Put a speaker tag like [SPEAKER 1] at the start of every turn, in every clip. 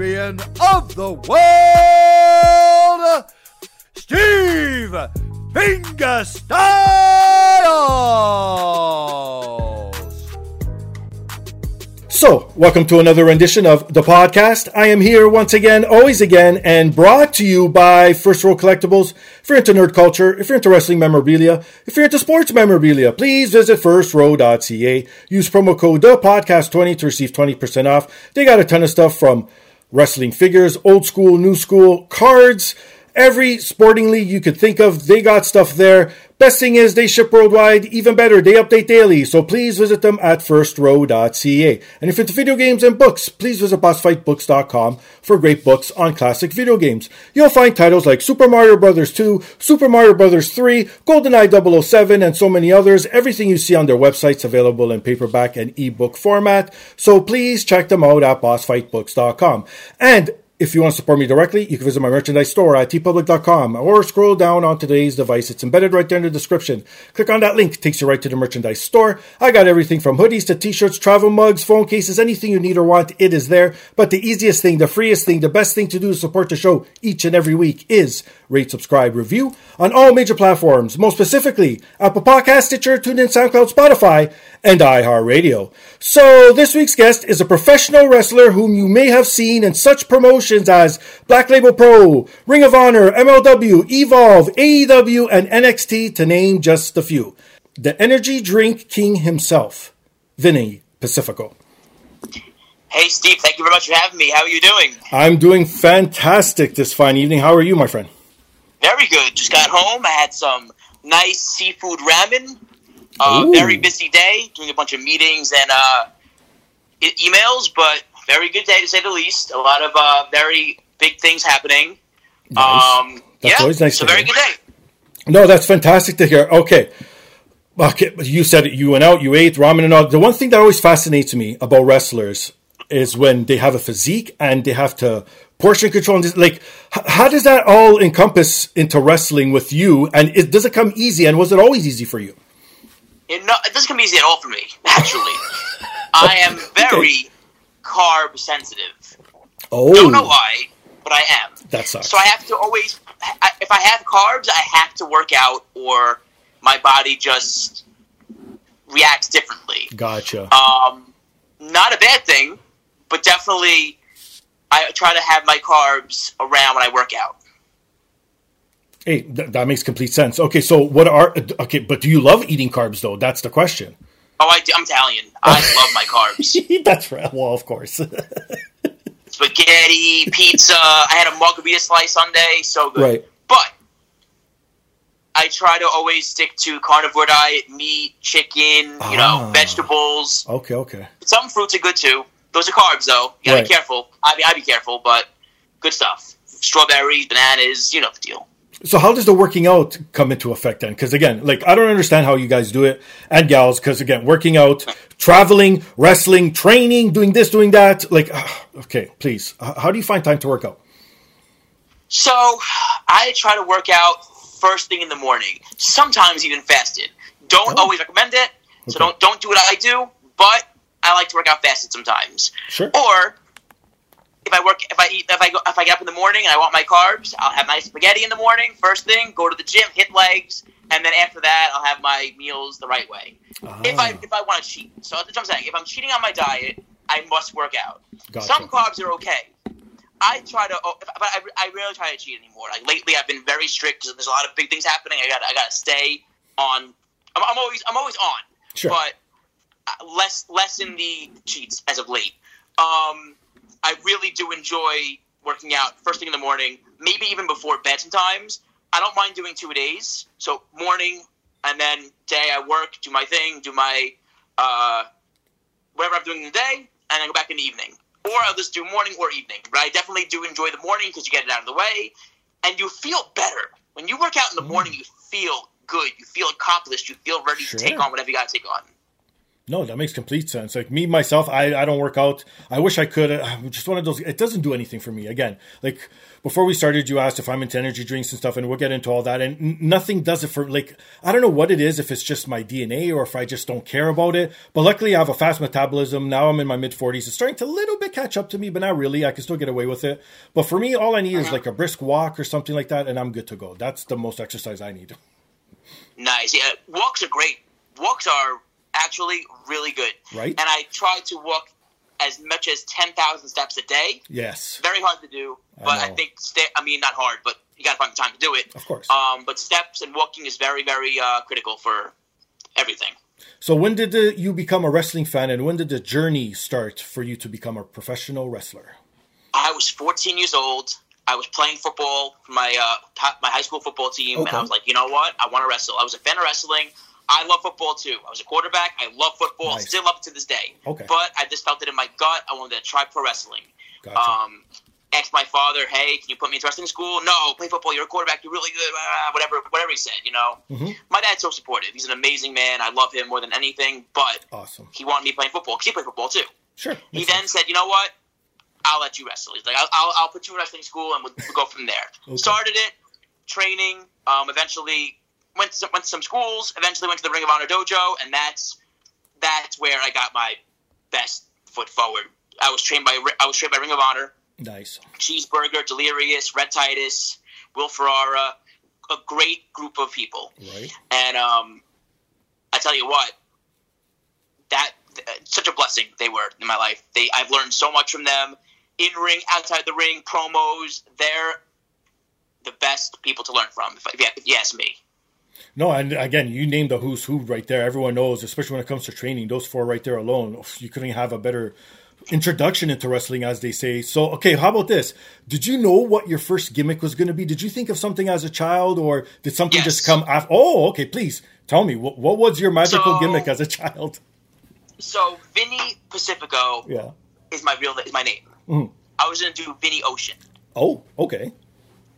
[SPEAKER 1] of the world, Steve Fingerstyles.
[SPEAKER 2] So, welcome to another rendition of the podcast. I am here once again, always again, and brought to you by First Row Collectibles. If you're into nerd culture, if you're into wrestling memorabilia, if you're into sports memorabilia, please visit firstrow.ca. Use promo code the podcast20 to receive 20% off. They got a ton of stuff from wrestling figures, old school, new school, cards, every sporting league you could think of. They got stuff there. Best thing is they ship worldwide. Even better, they update daily. So please visit them at firstrow.ca. And if you're video games and books, please visit bossfightbooks.com for great books on classic video games. You'll find titles like Super Mario Bros. 2, Super Mario Bros. 3, GoldenEye 007, and so many others. Everything you see on their website's available in paperback and ebook format. So please check them out at bossfightbooks.com. And if you want to support me directly, you can visit my merchandise store at teepublic.com or scroll down on today's device. It's embedded right there in the description. Click on that link, takes you right to the merchandise store. I got everything from hoodies to t-shirts, travel mugs, phone cases, anything you need or want, it is there. But the easiest thing, the freest thing, the best thing to do to support the show each and every week is rate, subscribe, review on all major platforms, most specifically Apple Podcast, Stitcher, TuneIn, SoundCloud, Spotify, and iHeartRadio. So this week's guest is a professional wrestler whom you may have seen in such promotions as Black Label Pro, Ring of Honor, MLW, Evolve, AEW, and NXT to name just a few. The energy drink king himself, Vinny Pacifico.
[SPEAKER 3] Hey, Steve, thank you very much for having me. How are you doing?
[SPEAKER 2] I'm doing fantastic this fine evening. How are you, my friend?
[SPEAKER 3] Very good. Just got home. I had some nice seafood ramen. Uh, very busy day, doing a bunch of meetings and uh, e- emails, but very good day to say the least. A lot of uh, very big things happening.
[SPEAKER 2] Nice.
[SPEAKER 3] Um,
[SPEAKER 2] That's
[SPEAKER 3] yeah,
[SPEAKER 2] always nice
[SPEAKER 3] So
[SPEAKER 2] to
[SPEAKER 3] very
[SPEAKER 2] hear.
[SPEAKER 3] good day.
[SPEAKER 2] No, that's fantastic to hear. Okay. Okay, you said it. You went out, you ate ramen and all. The one thing that always fascinates me about wrestlers is when they have a physique and they have to portion control. And like, how does that all encompass into wrestling with you? And it, does it come easy? And was it always easy for you?
[SPEAKER 3] It, no, it doesn't come easy at all for me, actually. I am very carb sensitive.
[SPEAKER 2] Oh,
[SPEAKER 3] Don't know why, but I am.
[SPEAKER 2] that sucks.
[SPEAKER 3] So I have to always, if I have carbs, I have to work out, or my body just reacts differently.
[SPEAKER 2] Gotcha.
[SPEAKER 3] Um, not a bad thing, but definitely, I try to have my carbs around when I work out.
[SPEAKER 2] Hey, th- that makes complete sense. Okay, so what are okay? But do you love eating carbs though? That's the question.
[SPEAKER 3] Oh, I, am Italian. I love my carbs.
[SPEAKER 2] That's right. Well, of course.
[SPEAKER 3] Spaghetti, pizza. I had a margarita slice Sunday, so good.
[SPEAKER 2] right.
[SPEAKER 3] But I try to always stick to carnivore diet: meat, chicken, you know,
[SPEAKER 2] Ah.
[SPEAKER 3] vegetables.
[SPEAKER 2] Okay. Okay.
[SPEAKER 3] Some fruits are good too. Those are carbs, though. You gotta
[SPEAKER 2] Right.
[SPEAKER 3] be careful. I mean, I be careful, but good stuff. Strawberries, bananas, you know the deal.
[SPEAKER 2] So how does the working out come into effect then? Because again, like I don't understand how you guys do it and gals. Because again, working out, traveling, wrestling, training, doing this, doing that. Like, okay, please, how do you find time to work out?
[SPEAKER 3] So I try to work out first thing in the morning. Sometimes even fasted. Don't
[SPEAKER 2] Oh.
[SPEAKER 3] always recommend it. So
[SPEAKER 2] Okay.
[SPEAKER 3] don't don't do what I do. But I like to work out fasted sometimes.
[SPEAKER 2] Sure.
[SPEAKER 3] Or if I work, if I eat, if I go, if I get up in the morning and I want my carbs, I'll have my spaghetti in the morning. First thing, go to the gym, hit legs, and then after that, I'll have my meals the right way. If I
[SPEAKER 2] Ah,
[SPEAKER 3] if I want to cheat, so that's what I'm saying. If I'm cheating on my diet, I must work out.
[SPEAKER 2] gotcha.
[SPEAKER 3] Some carbs are okay. I try to, oh, but I, I rarely try to cheat anymore. Like lately, I've been very strict because there's a lot of big things happening. I got I got to stay on. I'm, I'm always I'm always on,
[SPEAKER 2] Sure.
[SPEAKER 3] but uh, less less in the cheats as of late. Um, I really do enjoy working out first thing in the morning, maybe even before bed sometimes. I don't mind doing two days. So morning and then day I work, do my thing, do my uh, whatever I'm doing in the day, and then go back in the evening. Or I'll just do morning or evening. But I definitely do enjoy the morning because you get it out of the way, and you feel better when you work out in the morning. You feel good. You feel accomplished. You feel ready
[SPEAKER 2] Sure.
[SPEAKER 3] to take on whatever you got to take on.
[SPEAKER 2] No, that makes complete sense. Like me myself, I, I don't work out. I wish I could. I'm just one of those. It doesn't do anything for me. Again, like before we started, you asked if I'm into energy drinks and stuff, and we'll get into all that. And nothing does it for like I don't know what it is. If it's just my DNA or if I just don't care about it. But luckily, I have a fast metabolism. Now I'm in my mid 40s. It's starting to a little bit catch up to me, but not really. I can still get away with it. But for me, all I need is uh-huh. like a brisk walk or something like that, and I'm good to go. That's the most exercise I need.
[SPEAKER 3] Nice. Yeah, walks are great. Walks are actually really good.
[SPEAKER 2] Right.
[SPEAKER 3] And I try to walk as much as 10,000 steps a day.
[SPEAKER 2] Yes,
[SPEAKER 3] Very hard to do, but I,
[SPEAKER 2] know.
[SPEAKER 3] think, sta I mean, not hard, but you got to find the time to do it.
[SPEAKER 2] of course.
[SPEAKER 3] Um, but steps and walking is very, very uh, critical for everything.
[SPEAKER 2] So when did the, you become a wrestling fan, and when did the journey start for you to become a professional wrestler?
[SPEAKER 3] I was 14 years old. I was playing football for my uh, my high school football team, and I was like, you know what? I want to wrestle. I was a fan of wrestling. I love football too. I was a quarterback. I love football.
[SPEAKER 2] Nice.
[SPEAKER 3] Still love it to this day.
[SPEAKER 2] Okay.
[SPEAKER 3] But I just felt it in my gut. I wanted to try pro wrestling.
[SPEAKER 2] Gotcha.
[SPEAKER 3] Um, asked my father, "Hey, can you put me into wrestling school?" No, play football. You're a quarterback. You're really good. Whatever, whatever he said. You know,
[SPEAKER 2] Mhm.
[SPEAKER 3] my dad's so supportive. He's an amazing man. I love him more than anything. But
[SPEAKER 2] awesome.
[SPEAKER 3] he wanted me playing football because he played football too.
[SPEAKER 2] Sure.
[SPEAKER 3] He then
[SPEAKER 2] sense.
[SPEAKER 3] said, "You know what? I'll let you wrestle." He's like, "I'll, I'll, I'll put you in wrestling school, and we'll, we'll go from there."
[SPEAKER 2] Okay.
[SPEAKER 3] Started it, training. Um, eventually went to, some- went to some schools. Eventually went to the Ring of Honor dojo, and that's that's where I got my best foot forward. I was trained by I was trained by Ring of Honor.
[SPEAKER 2] Nice.
[SPEAKER 3] Cheeseburger, Delirious, Rhett Titus, Will Ferrara, a great group of people.
[SPEAKER 2] Right.
[SPEAKER 3] And um, I tell you what, that uh, such a blessing they were in my life. They I've learned so much from them, in ring, outside the ring, promos. They're the best people to learn from, if, if you ask me.
[SPEAKER 2] No, and again, you named the who's who right there. Everyone knows, especially when it comes to training. Those four right there alone, you couldn't have a better introduction into wrestling, as they say. So, okay, how about this? Did you know what your first gimmick was going to be? Did you think of something as a child, or did something
[SPEAKER 3] Yes.
[SPEAKER 2] just come after? Oh, okay. Please tell me what, what was your magical
[SPEAKER 3] So-
[SPEAKER 2] gimmick as a child?
[SPEAKER 3] So Vinny Pacifico
[SPEAKER 2] Yeah.
[SPEAKER 3] is my real is my name.
[SPEAKER 2] Mhm.
[SPEAKER 3] I was gonna do Vinny Ocean.
[SPEAKER 2] Oh, okay.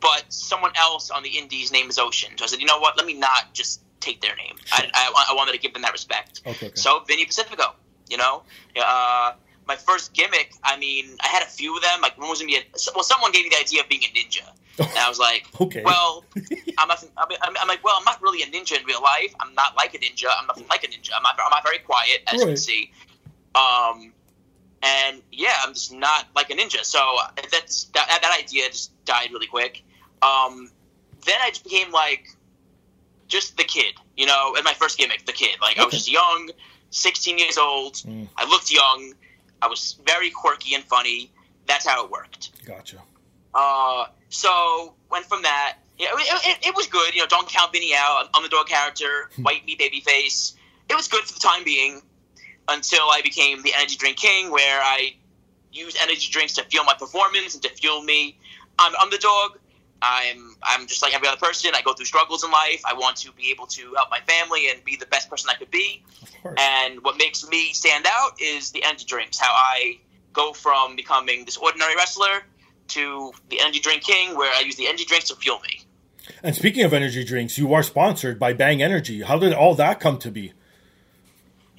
[SPEAKER 3] But someone else on the indies name is Ocean. So I said, you know what? Let me not just take their name. I, I, I wanted to give them that respect.
[SPEAKER 2] Okay, okay.
[SPEAKER 3] So Vinny Pacifico, you know, uh, my first gimmick. I mean, I had a few of them. Like one was gonna be a, well, someone gave me the idea of being a ninja, and I was like,
[SPEAKER 2] Okay.
[SPEAKER 3] well, I'm not. I'm, I'm, like, well, I'm not really a ninja in real life. I'm not like a ninja. I'm nothing like a ninja. I'm not. I'm not very quiet, as you can see. Um, and yeah, I'm just not like a ninja. So that's that, that idea just died really quick. Um, then I just became like just the kid, you know, and my first gimmick, the kid. Like I was just young, 16 years old.
[SPEAKER 2] Mm.
[SPEAKER 3] I looked young. I was very quirky and funny. That's how it worked.
[SPEAKER 2] Gotcha.
[SPEAKER 3] Uh, so went from that. Yeah, it, it, it was good. You know, don't count Vinny out. I'm the dog character, white meat baby face. It was good for the time being until I became the energy drink king, where I use energy drinks to fuel my performance and to fuel me. I'm underdog. I'm I'm just like every other person. I go through struggles in life. I want to be able to help my family and be the best person I could be. And what makes me stand out is the energy drinks. How I go from becoming this ordinary wrestler to the energy drink king, where I use the energy drinks to fuel me.
[SPEAKER 2] And speaking of energy drinks, you are sponsored by Bang Energy. How did all that come to be?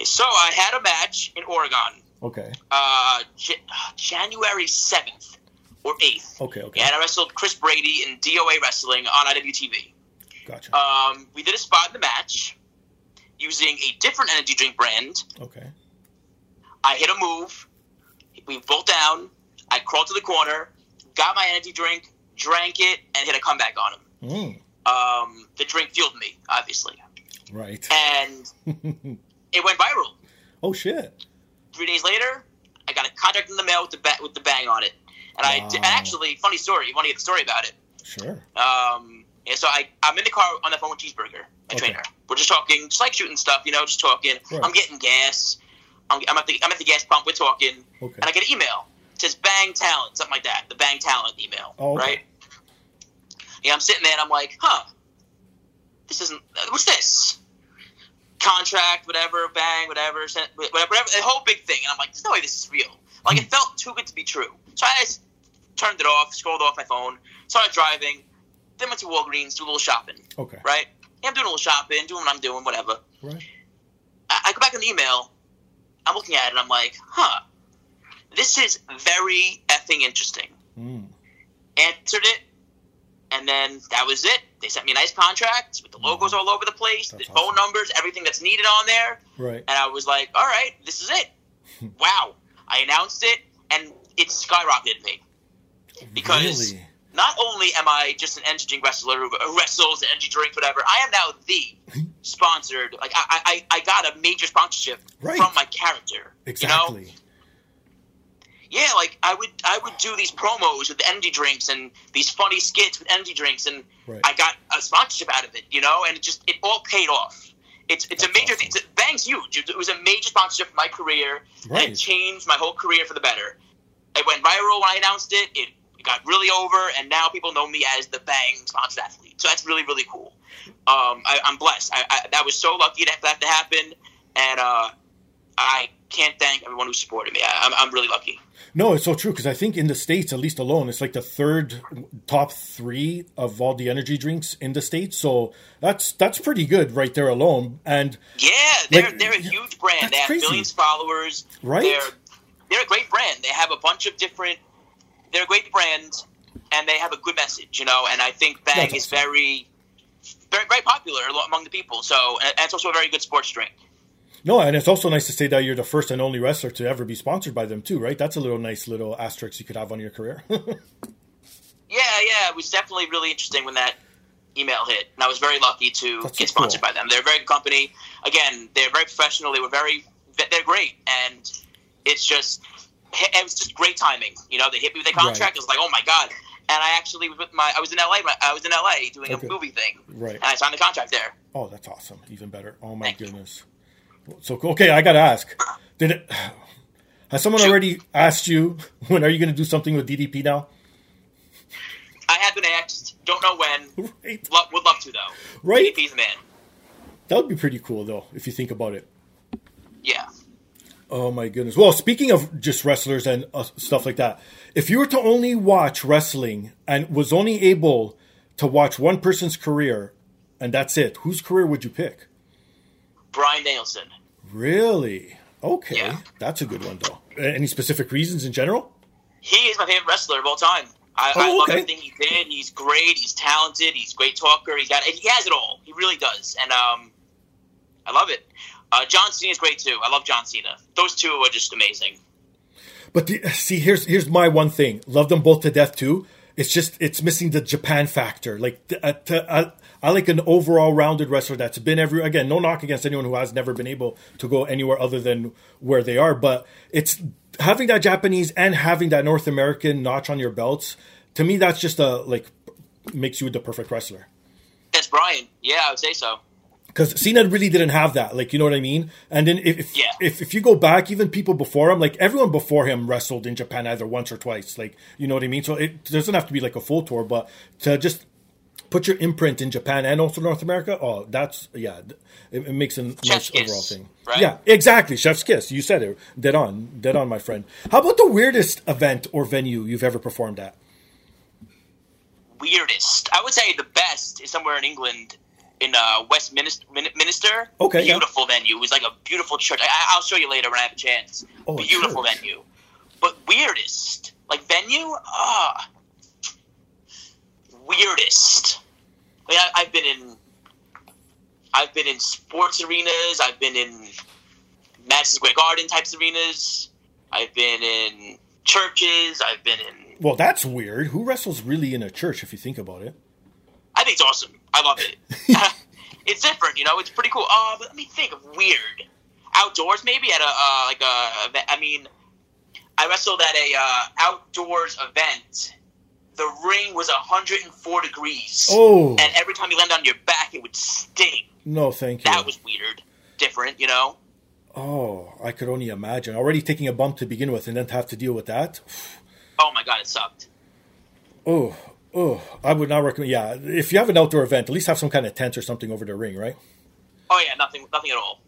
[SPEAKER 3] So I had a match in Oregon,
[SPEAKER 2] Okay.
[SPEAKER 3] uh, J- January seventh or eighth,
[SPEAKER 2] Okay. Okay.
[SPEAKER 3] and I wrestled Chris Brady in DOA wrestling on IWTV.
[SPEAKER 2] Gotcha.
[SPEAKER 3] Um, we did a spot in the match. Using a different energy drink brand.
[SPEAKER 2] Okay.
[SPEAKER 3] I hit a move. We bolt down. I crawled to the corner, got my energy drink, drank it, and hit a comeback on him.
[SPEAKER 2] Mm,
[SPEAKER 3] Um, the drink fueled me, obviously,
[SPEAKER 2] right.
[SPEAKER 3] and it went viral.
[SPEAKER 2] oh shit.
[SPEAKER 3] Three days later, I got a contract in the mail with the ba- with the bang on it. And I
[SPEAKER 2] Wow.
[SPEAKER 3] actually, funny story. You want to get the story about it?
[SPEAKER 2] Sure.
[SPEAKER 3] Um, and so I, I'm in the car on the phone with Cheeseburger, my
[SPEAKER 2] Okay.
[SPEAKER 3] trainer. We're just talking, just like shooting stuff, you know, just talking.
[SPEAKER 2] Right.
[SPEAKER 3] I'm getting gas. I'm, I'm at the I'm at the gas pump. We're talking,
[SPEAKER 2] Okay.
[SPEAKER 3] and I get an email. It says Bang Talent, something like that. The Bang Talent email,
[SPEAKER 2] Oh, okay.
[SPEAKER 3] right? Yeah, I'm sitting there and I'm like, huh, this isn't. What's this? Contract, whatever, bang, whatever, whatever, whatever, the whole big thing. And I'm like, there's no way this is real. Like,
[SPEAKER 2] Hmm.
[SPEAKER 3] it felt too good to be true. So I just turned it off, scrolled off my phone, started driving, then went to Walgreens, do a little shopping,
[SPEAKER 2] Okay.
[SPEAKER 3] right? Yeah, I'm doing a little shopping, doing what I'm doing, whatever.
[SPEAKER 2] Right.
[SPEAKER 3] I, I go back in the email, I'm looking at it, and I'm like, huh, this is very effing interesting.
[SPEAKER 2] Mm.
[SPEAKER 3] Answered it, and then that was it. They sent me a nice contract with the logos all over the place,
[SPEAKER 2] That's
[SPEAKER 3] the phone
[SPEAKER 2] awesome.
[SPEAKER 3] numbers, everything that's needed on there.
[SPEAKER 2] Right.
[SPEAKER 3] And I was like, all right, this is it. wow. I announced it, and it skyrocketed me. Because
[SPEAKER 2] really?
[SPEAKER 3] not only am I just an energy drink wrestler who wrestles and energy drink whatever, I am now the sponsored. Like, I, I, I got a major sponsorship
[SPEAKER 2] Right.
[SPEAKER 3] from my character. You know?
[SPEAKER 2] Exactly.
[SPEAKER 3] Yeah, like I would I would do these promos with energy drinks and these funny skits with energy drinks, and
[SPEAKER 2] Right.
[SPEAKER 3] I got a sponsorship out of it, you know, and it just it all paid off. It's it's a major thing. It's, Bang's huge. It was a major sponsorship for my career, and it changed my whole career for the better. It went viral when I announced it. It, got really over, and now people know me as the Bang sponsored athlete. So that's really really cool. Um, I, I'm blessed. I, I, that was so lucky that, for that to happen, and uh, I can't thank everyone who supported me. I, I'm, I'm really lucky.
[SPEAKER 2] No, it's so true because I think in the states, at least alone, it's like the third top three of all the energy drinks in the states. So that's that's pretty good right there alone. And
[SPEAKER 3] Yeah, they're
[SPEAKER 2] Like,
[SPEAKER 3] they're a huge brand. They have
[SPEAKER 2] crazy.
[SPEAKER 3] millions of followers.
[SPEAKER 2] Right?
[SPEAKER 3] They're they're a great brand. They have a bunch of different. They're a great brand, and they have a good message. You know, and I think Bang
[SPEAKER 2] That's
[SPEAKER 3] is
[SPEAKER 2] awesome.
[SPEAKER 3] very, very very popular among the people. So, and it's also a very good sports drink.
[SPEAKER 2] No, and it's also nice to say that you're the first and only wrestler to ever be sponsored by them too, right? That's a little nice little asterisk you could have on your career.
[SPEAKER 3] Yeah, yeah, it was definitely really interesting when that email hit, and I was very lucky to
[SPEAKER 2] That's
[SPEAKER 3] get
[SPEAKER 2] so cool.
[SPEAKER 3] sponsored by them. They're a very good company. Again, they're very professional. They were very, they're great, and it's just, it was just great timing. You know, they hit me with a contract.
[SPEAKER 2] Right.
[SPEAKER 3] I was like, oh my god. And I actually was with my, I was in LA. I was in LA doing
[SPEAKER 2] Okay.
[SPEAKER 3] a movie thing,
[SPEAKER 2] right.
[SPEAKER 3] and I signed the contract there.
[SPEAKER 2] Oh, that's awesome. Even better. Oh my
[SPEAKER 3] Thank you.
[SPEAKER 2] So okay, I gotta ask. Did it? Has someone already asked you when are you going to do something with DDP now?
[SPEAKER 3] I have been asked. Don't know when.
[SPEAKER 2] Right.
[SPEAKER 3] Lo- would love to though.
[SPEAKER 2] Right.
[SPEAKER 3] DDP's the man.
[SPEAKER 2] That would be pretty cool though, if you think about it.
[SPEAKER 3] Yeah.
[SPEAKER 2] Oh my goodness. Well, speaking of just wrestlers and uh, stuff like that, if you were to only watch wrestling and was only able to watch one person's career and that's it, whose career would you pick?
[SPEAKER 3] Bryan Danielson.
[SPEAKER 2] Really? Okay.
[SPEAKER 3] Yeah.
[SPEAKER 2] That's a good one though. Any specific reasons in general?
[SPEAKER 3] He is my favorite wrestler of all time. I,
[SPEAKER 2] Oh,
[SPEAKER 3] I love
[SPEAKER 2] okay.
[SPEAKER 3] everything he did. He's great. He's talented. He's a great talker. He's got. He has it all. He really does. And um, I love it. Uh, John Cena is great too. I love John Cena. Those two are just amazing.
[SPEAKER 2] But the, see, here's here's my one thing. Love them both to death too. It's just it's missing the Japan factor. Like uh, to, I, I like an overall rounded wrestler that's been every again. No knock against anyone who has never been able to go anywhere other than where they are. But it's having that Japanese and having that North American notch on your belts. To me, that's just a like makes you the perfect wrestler.
[SPEAKER 3] That's Brian. Yeah, I would say so.
[SPEAKER 2] because Cena really didn't have that. Like, you know what I mean? And then if if,
[SPEAKER 3] Yeah.
[SPEAKER 2] if if you go back, even people before him, like everyone before him wrestled in Japan either once or twice. Like, you know what I mean? So it doesn't have to be like a full tour, but to just put your imprint in Japan and also North America, oh, that's yeah, it, it makes a nice
[SPEAKER 3] kiss,
[SPEAKER 2] overall thing.
[SPEAKER 3] right?
[SPEAKER 2] Yeah, exactly. Chef's kiss. You said it. Dead on. Dead on, my friend. How about the weirdest event or venue you've ever performed at?
[SPEAKER 3] Weirdest. I would say the best is somewhere in England. In uh, Westminster, Min- Minster,
[SPEAKER 2] Okay, yeah.
[SPEAKER 3] beautiful venue. It was like a beautiful church. I, I'll show you later when I have a chance.
[SPEAKER 2] Oh,
[SPEAKER 3] beautiful
[SPEAKER 2] church.
[SPEAKER 3] venue, but weirdest, like venue, ah, weirdest. Mean, I, I've been in I've been in sports arenas. I've been in Madison Square Garden types arenas. I've been in churches. I've been in.
[SPEAKER 2] Well, that's weird. Who wrestles really in a church if you think about it?
[SPEAKER 3] I think it's awesome. I love it. it's different, you know. It's pretty cool. Uh, but let me think of weird outdoors. Maybe at a uh, like a. I mean, I wrestled at a uh, outdoors event. The ring was 104 degrees.
[SPEAKER 2] Oh.
[SPEAKER 3] And every time you landed on your back, it would sting.
[SPEAKER 2] No, thank you.
[SPEAKER 3] That was weird. Different, you know?
[SPEAKER 2] Oh, I could only imagine. Already taking a bump to begin with and then to have to deal with that.
[SPEAKER 3] Oh my god, it sucked.
[SPEAKER 2] Oh, oh, I would not recommend. Yeah, if you have an outdoor event, at least have some kind of tent or something over the ring, right?
[SPEAKER 3] Oh yeah, nothing, nothing at all.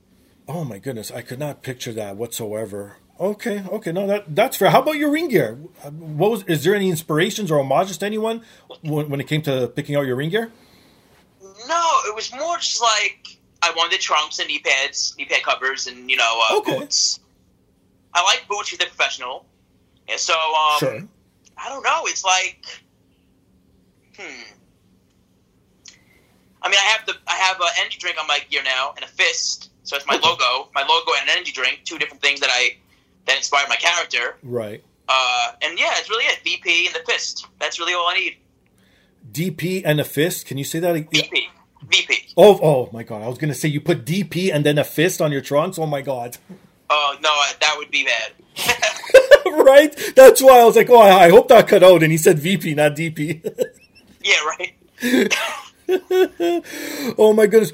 [SPEAKER 2] Oh my goodness, I could not picture that whatsoever. Okay, okay, no, that that's fair. How about your ring gear? What was? Is there any inspirations or homages to anyone when, when it came to picking out your ring gear?
[SPEAKER 3] No, it was more just like I wanted trunks and knee pads, knee pad covers, and you know uh,
[SPEAKER 2] Okay.
[SPEAKER 3] boots. I like boots because they're professional. Yeah, so um,
[SPEAKER 2] Sure.
[SPEAKER 3] I don't know. It's like, hmm. I mean, I have the I have an energy drink on my gear now and a fist. So it's my logo, my logo and an energy drink, two different things that I that inspired my character.
[SPEAKER 2] Right.
[SPEAKER 3] Uh, and yeah, it's really it. VP and the fist. That's really all I need.
[SPEAKER 2] DP and a fist. Can you say that? Yeah.
[SPEAKER 3] VP, VP.
[SPEAKER 2] Oh, oh my god! I was gonna say you put DP and then a fist on your trunks. Oh my god!
[SPEAKER 3] Oh no, that would be bad.
[SPEAKER 2] right? That's why I was like, oh, I, I hope that cut out. And he said VP, not DP.
[SPEAKER 3] yeah, right.
[SPEAKER 2] oh my goodness!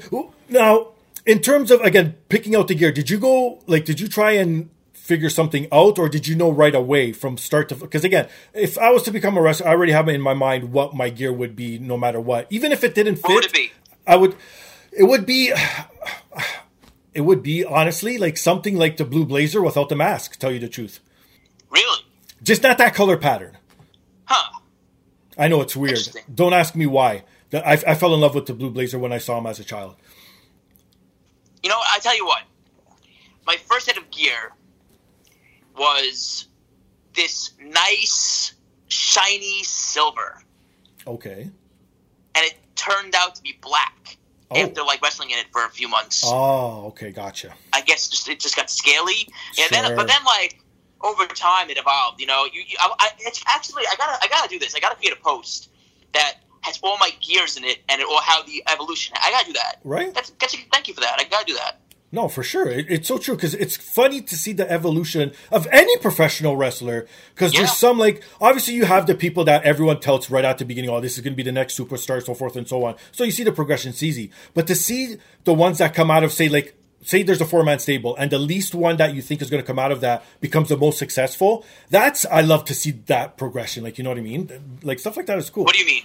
[SPEAKER 2] Now, in terms of again picking out the gear, did you go like? Did you try and figure something out, or did you know right away from start to? Because again, if I was to become a wrestler, I already have in my mind what my gear would be, no matter what. Even if it didn't fit,
[SPEAKER 3] What would it be?
[SPEAKER 2] I would. It would be. It would be honestly like something like the blue blazer without the mask. Tell you the truth,
[SPEAKER 3] Really?
[SPEAKER 2] just not that color pattern.
[SPEAKER 3] Huh?
[SPEAKER 2] I know it's weird. Don't ask me why. I, I fell in love with the blue blazer when I saw him as a child.
[SPEAKER 3] You know, I tell you what. My first set of gear was this nice, shiny silver,
[SPEAKER 2] Okay.
[SPEAKER 3] and it turned out to be black
[SPEAKER 2] Oh.
[SPEAKER 3] after like wrestling in it for a few months.
[SPEAKER 2] Oh, okay, gotcha.
[SPEAKER 3] I guess just it just got scaly, and
[SPEAKER 2] Sure.
[SPEAKER 3] then but then like over time it evolved. You know, you, you I, I, it's actually I gotta I gotta do this. I gotta create a post that has all my gears in it and it will have the evolution. I gotta do that.
[SPEAKER 2] Right?
[SPEAKER 3] That's, that's thank you for that. I gotta do that.
[SPEAKER 2] No, for sure. It, it's so true because it's funny to see the evolution of any professional wrestler. Because
[SPEAKER 3] Yeah.
[SPEAKER 2] there's some like obviously you have the people that everyone tells right at the beginning, oh, this is going to be the next superstar, so forth and so on. So you see the progression, it's easy. But to see the ones that come out of say like say there's a four man stable and the least one that you think is going to come out of that becomes the most successful. That's I love to see that progression. Like you know what I mean? Like stuff like that is cool.
[SPEAKER 3] What do you mean?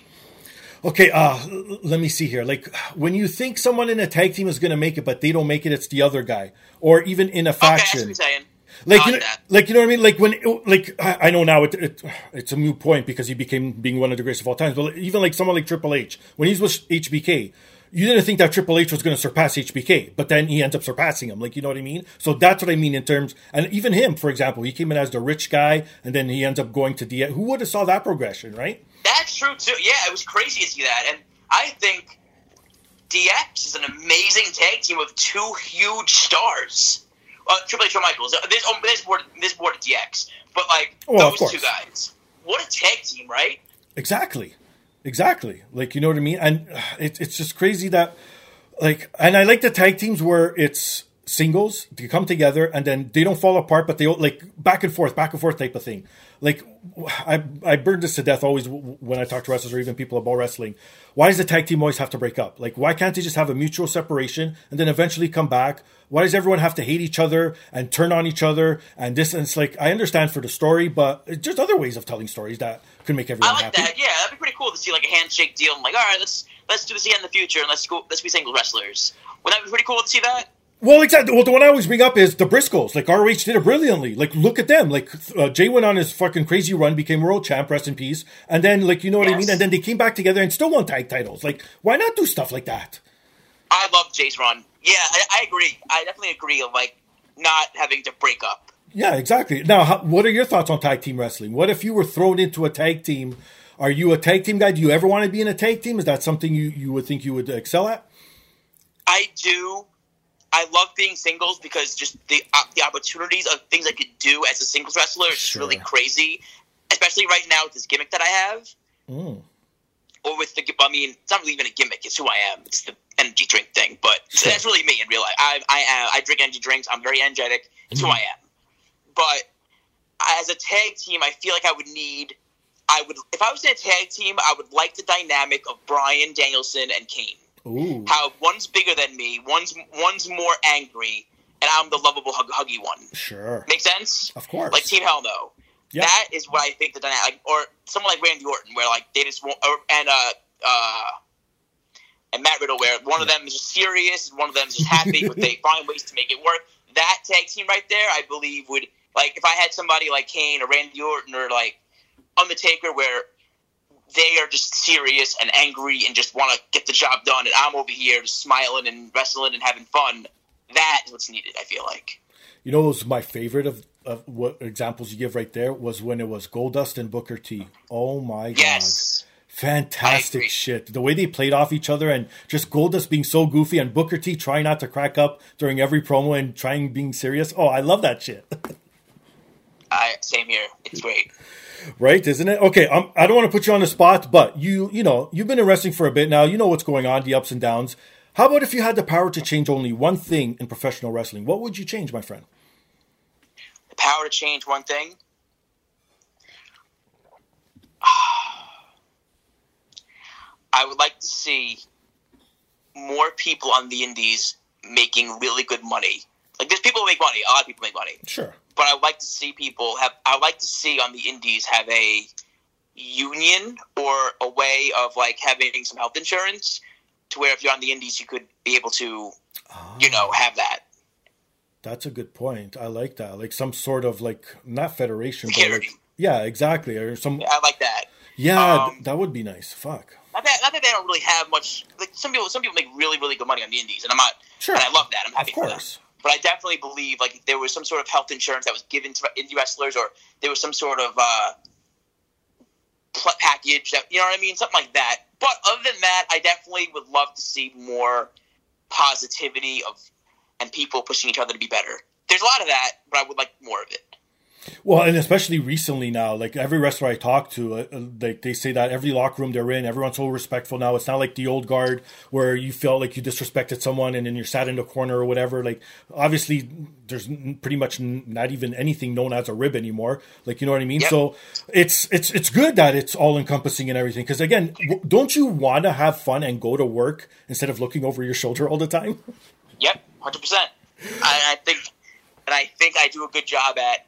[SPEAKER 2] Okay, uh, let me see here. Like when you think someone in a tag team is going to make it, but they don't make it, it's the other guy, or even in a
[SPEAKER 3] Okay,
[SPEAKER 2] faction.
[SPEAKER 3] what
[SPEAKER 2] like, you know,
[SPEAKER 3] that.
[SPEAKER 2] like you know what I mean? Like when, like I I know now it, it, it's a new point because he became being one of the greatest of all times. But even like someone like Triple H, when he's with HBK, you didn't think that Triple H was going to surpass HBK, but then he ends up surpassing him. Like you know what I mean? So that's what I mean in terms. And even him, for example, he came in as the rich guy, and then he ends up going to the. Who would have saw that progression, right?
[SPEAKER 3] That's true too. Yeah, it was crazy to see that, and I think DX is an amazing tag team with two huge stars. Uh, Triple H and Michaels. Uh, There's, oh, there's more. There's more to DX, but like
[SPEAKER 2] of
[SPEAKER 3] those two guys. What a tag team, right?
[SPEAKER 2] Exactly. Exactly. Like, you know what I mean? And uh, it, it's just crazy that, like, and I like the tag teams where it's singles, they come together and then they don't fall apart, but they like back and forth, back and forth type of thing. Like, I, I burned this to death always when I talk to wrestlers or even people about wrestling. Why does the tag team always have to break up? Like, why can't they just have a mutual separation and then eventually come back? Why does everyone have to hate each other and turn on each other? And this, and it's like, I understand for the story, but there's other ways of telling stories that could make everyone
[SPEAKER 3] I like
[SPEAKER 2] happy.
[SPEAKER 3] that. Yeah, that'd be pretty cool to see like a handshake deal. And like, all right, let's let's do this again in the future, and let's go. Let's be single wrestlers. Wouldn't that be pretty cool to see that?
[SPEAKER 2] Well, exactly. Well, the one I always bring up is the Briscoes. Like ROH did it brilliantly. Like look at them. Like uh, Jay went on his fucking crazy run, became world champ, rest in peace. And then like you know what I mean. And then they came back together and still won tag titles. Like why not do stuff like that?
[SPEAKER 3] I love Jay's run. Yeah, I, I agree. I definitely agree of like not having to break up.
[SPEAKER 2] Yeah, exactly. Now, how, what are your thoughts on tag team wrestling? What if you were thrown into a tag team? Are you a tag team guy? Do you ever want to be in a tag team? Is that something you, you would think you would excel at?
[SPEAKER 3] I do. I love being singles because just the uh, the opportunities of things I could do as a singles wrestler is just
[SPEAKER 2] Sure.
[SPEAKER 3] really crazy. Especially right now with this gimmick that I have,
[SPEAKER 2] Mm.
[SPEAKER 3] or with the. I mean, it's not really even a gimmick. It's who I am. It's the energy drink thing, but
[SPEAKER 2] Sure.
[SPEAKER 3] that's really me in real life. I I am. I drink energy drinks. I'm very energetic. It's who I am. But as a tag team, I feel like I would need. I would if I was in a tag team, I would like the dynamic of Bryan Danielson and Kane.
[SPEAKER 2] Ooh.
[SPEAKER 3] How one's bigger than me, one's one's more angry, and I'm the lovable hug, huggy one.
[SPEAKER 2] Sure.
[SPEAKER 3] Make sense?
[SPEAKER 2] Of course.
[SPEAKER 3] Like Team Hell No.
[SPEAKER 2] Yeah.
[SPEAKER 3] That is what I think the dynamic, like, or someone like Randy Orton, where like they just won't, or, and uh, uh, and Matt Riddle, where one of them is just serious, and one of them is just happy, but they find ways to make it work. That tag team right there, I believe, would like if I had somebody like Kane or Randy Orton or like Undertaker, where they are just serious and angry and just want to get the job done, and I'm over here just smiling and wrestling and having fun. That is what's needed. I feel like.
[SPEAKER 2] You know, was my favorite of, of what examples you give right there was when it was Goldust and Booker T. Oh my
[SPEAKER 3] Yes.
[SPEAKER 2] god. Fantastic shit. The way they played off each other and just Goldust being so goofy and Booker T trying not to crack up during every promo and trying being serious. Oh, I love that shit.
[SPEAKER 3] I same here. It's great.
[SPEAKER 2] Right, isn't it? Okay, um, I don't want to put you on the spot, but you, you know, you've been in wrestling for a bit now. You know what's going on, the ups and downs. How about if you had the power to change only one thing in professional wrestling? What would you change, my friend?
[SPEAKER 3] The power to change one thing. I would like to see more people on the indies making really good money. Like there's people who make money. A lot of people make money,
[SPEAKER 2] Sure.
[SPEAKER 3] but I like to see people have. I like to see on the indies have a union or a way of like having some health insurance to where if you're on the indies, you could be able to, you know, have that.
[SPEAKER 2] That's a good point. I like that. Like some sort of like not federation, but like, yeah, exactly. Or some
[SPEAKER 3] I like that.
[SPEAKER 2] yeah,
[SPEAKER 3] Um,
[SPEAKER 2] th- that would be nice. Fuck.
[SPEAKER 3] Not that, not that they don't really have much. Like some people, some people make really, really good money on the indies, and I'm not.
[SPEAKER 2] Sure.
[SPEAKER 3] And I love that. I'm happy
[SPEAKER 2] Of
[SPEAKER 3] for them.
[SPEAKER 2] course.
[SPEAKER 3] But I definitely believe like there was some sort of health insurance that was given to indie wrestlers, or there was some sort of uh, package that you know what I mean, something like that. But other than that, I definitely would love to see more positivity of and people pushing each other to be better. There's a lot of that, but I would like more of it.
[SPEAKER 2] Well, and especially recently now, like every wrestler I talk to, uh, uh, like they say that every locker room they're in, everyone's so respectful now. It's not like the old guard where you felt like you disrespected someone and then you're sat in the corner or whatever. Like obviously, there's pretty much not even anything known as a rib anymore. Like you know what I mean?
[SPEAKER 3] Yep.
[SPEAKER 2] So it's it's it's good that it's all encompassing and everything. Because again, don't you want to have fun and go to work instead of looking over your shoulder all the time?
[SPEAKER 3] Yep, hundred percent. I, I think, and I think I do a good job at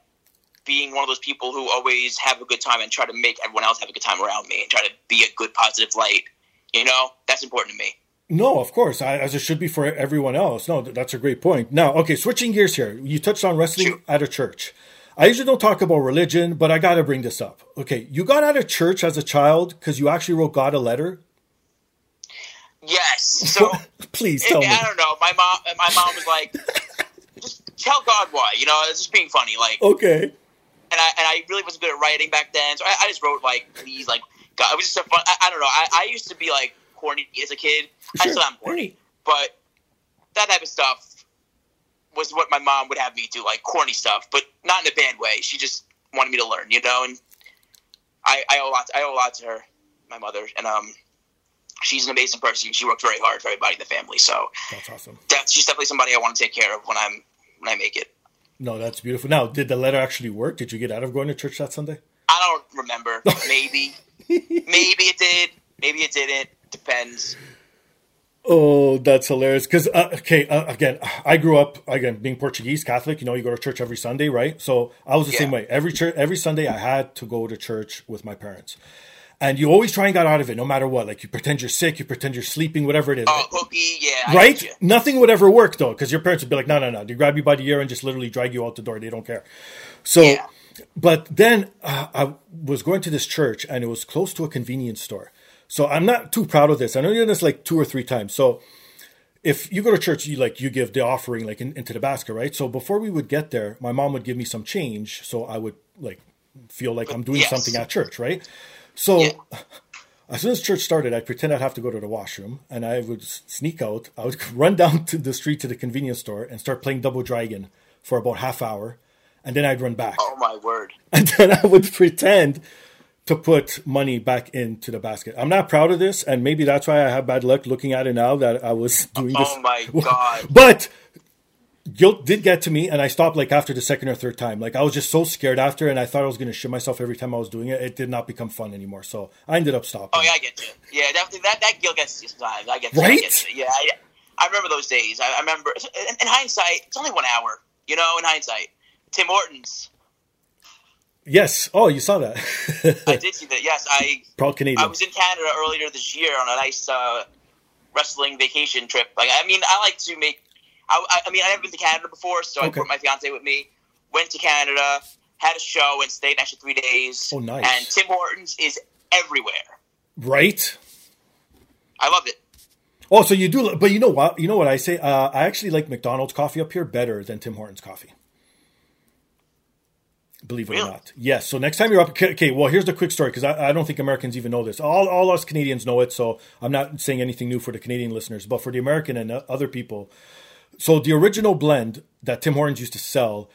[SPEAKER 3] being one of those people who always have a good time and try to make everyone else have a good time around me and try to be a good positive light. You know, that's important to me.
[SPEAKER 2] No, of course, I, as it should be for everyone else. No, th- that's a great point. Now, okay, switching gears here. You touched on wrestling
[SPEAKER 3] Sure.
[SPEAKER 2] at a church. I usually don't talk about religion, but I got to bring this up. Okay, you got out of church as a child because you actually wrote God a letter.
[SPEAKER 3] Yes. So
[SPEAKER 2] Please tell me.
[SPEAKER 3] I don't know. My mom, my mom was like, "Just tell God why." You know, it's just being funny. Like,
[SPEAKER 2] Okay,
[SPEAKER 3] and I and I really wasn't good at writing back then, so I, I just wrote like, "Please, like, God." It was just so fun. I, I don't know. I, I used to be like corny as a kid. I
[SPEAKER 2] Sure.
[SPEAKER 3] still am corny, but that type of stuff was what my mom would have me do, like corny stuff, but not in a bad way. She just wanted me to learn, you know. And I, I owe a lot. I owe a lot to her, my mother, and um, she's an amazing person. She worked very hard for everybody in the family, so
[SPEAKER 2] that's awesome.
[SPEAKER 3] that, she's definitely somebody I want to take care of when I'm when I make it.
[SPEAKER 2] No, that's beautiful. Now, did the letter actually work? Did you get out of going to church that Sunday?
[SPEAKER 3] I don't remember. Maybe, maybe it did. Maybe it didn't. Depends.
[SPEAKER 2] Oh, that's hilarious. Because uh, okay, uh, again, I grew up again being Portuguese Catholic. You know, you go to church every Sunday, right? So I was the same way. Every church, every Sunday, I had to go to church with my parents, and you always try and get out of it, no matter what. Like you pretend you're sick, you pretend you're sleeping, whatever it is.
[SPEAKER 3] Oh, hooky, yeah.
[SPEAKER 2] Right? Nothing would ever work though, because your parents would be like, "No, no, no." They grab you by the ear and just literally drag you out the door. They don't care. So,
[SPEAKER 3] Yeah.
[SPEAKER 2] but then uh, I was going to this church, and it was close to a convenience store. So I'm not too proud of this. I know you did this like two or three times. So if you go to church, you like you give the offering like in, into the basket, right? So before we would get there, my mom would give me some change, so I would like feel like I'm doing
[SPEAKER 3] Yes.
[SPEAKER 2] something at church, right? So
[SPEAKER 3] Yeah.
[SPEAKER 2] as soon as church started, I'd pretend I'd have to go to the washroom, and I would sneak out. I would run down to the street to the convenience store and start playing Double Dragon for about half hour, and then I'd run back.
[SPEAKER 3] Oh my word!
[SPEAKER 2] And then I would pretend to put money back into the basket. I'm not proud of this, and maybe that's why I have bad luck looking at it now that I was doing this.
[SPEAKER 3] Oh my god!
[SPEAKER 2] But guilt did get to me, and I stopped like after the second or third time. Like I was just so scared after, and I thought I was going to shit myself every time I was doing it. It did not become fun anymore, so I ended up stopping.
[SPEAKER 3] Oh yeah, I get you. Yeah, definitely that, that guilt gets you sometimes. I get you.
[SPEAKER 2] Right?
[SPEAKER 3] I get you. Yeah, I, I remember those days. I, I remember. In, in hindsight, it's only one hour. You know, in hindsight, Tim Hortons.
[SPEAKER 2] Yes. Oh, you saw that.
[SPEAKER 3] I did see that. Yes, I.
[SPEAKER 2] Proud Canadian.
[SPEAKER 3] I was in Canada earlier this year on a nice uh, wrestling vacation trip. Like, I mean, I like to make. I, I mean, I haven't been to Canada before, so I
[SPEAKER 2] Okay.
[SPEAKER 3] brought my fiance with me. Went to Canada, had a show, and stayed an extra three days.
[SPEAKER 2] Oh, nice.
[SPEAKER 3] And Tim Hortons is everywhere.
[SPEAKER 2] right.
[SPEAKER 3] I love it.
[SPEAKER 2] Oh, so you do, but you know what? You know what I say? Uh, I actually like McDonald's coffee up here better than Tim Hortons coffee. Believe it or not. Yes. So next time you're up, okay. Well, here's the quick story because I, I don't think Americans even know this. All, all us Canadians know it, so I'm not saying anything new for the Canadian listeners, but for the American and other people. So the original blend that Tim Hortons used to sell,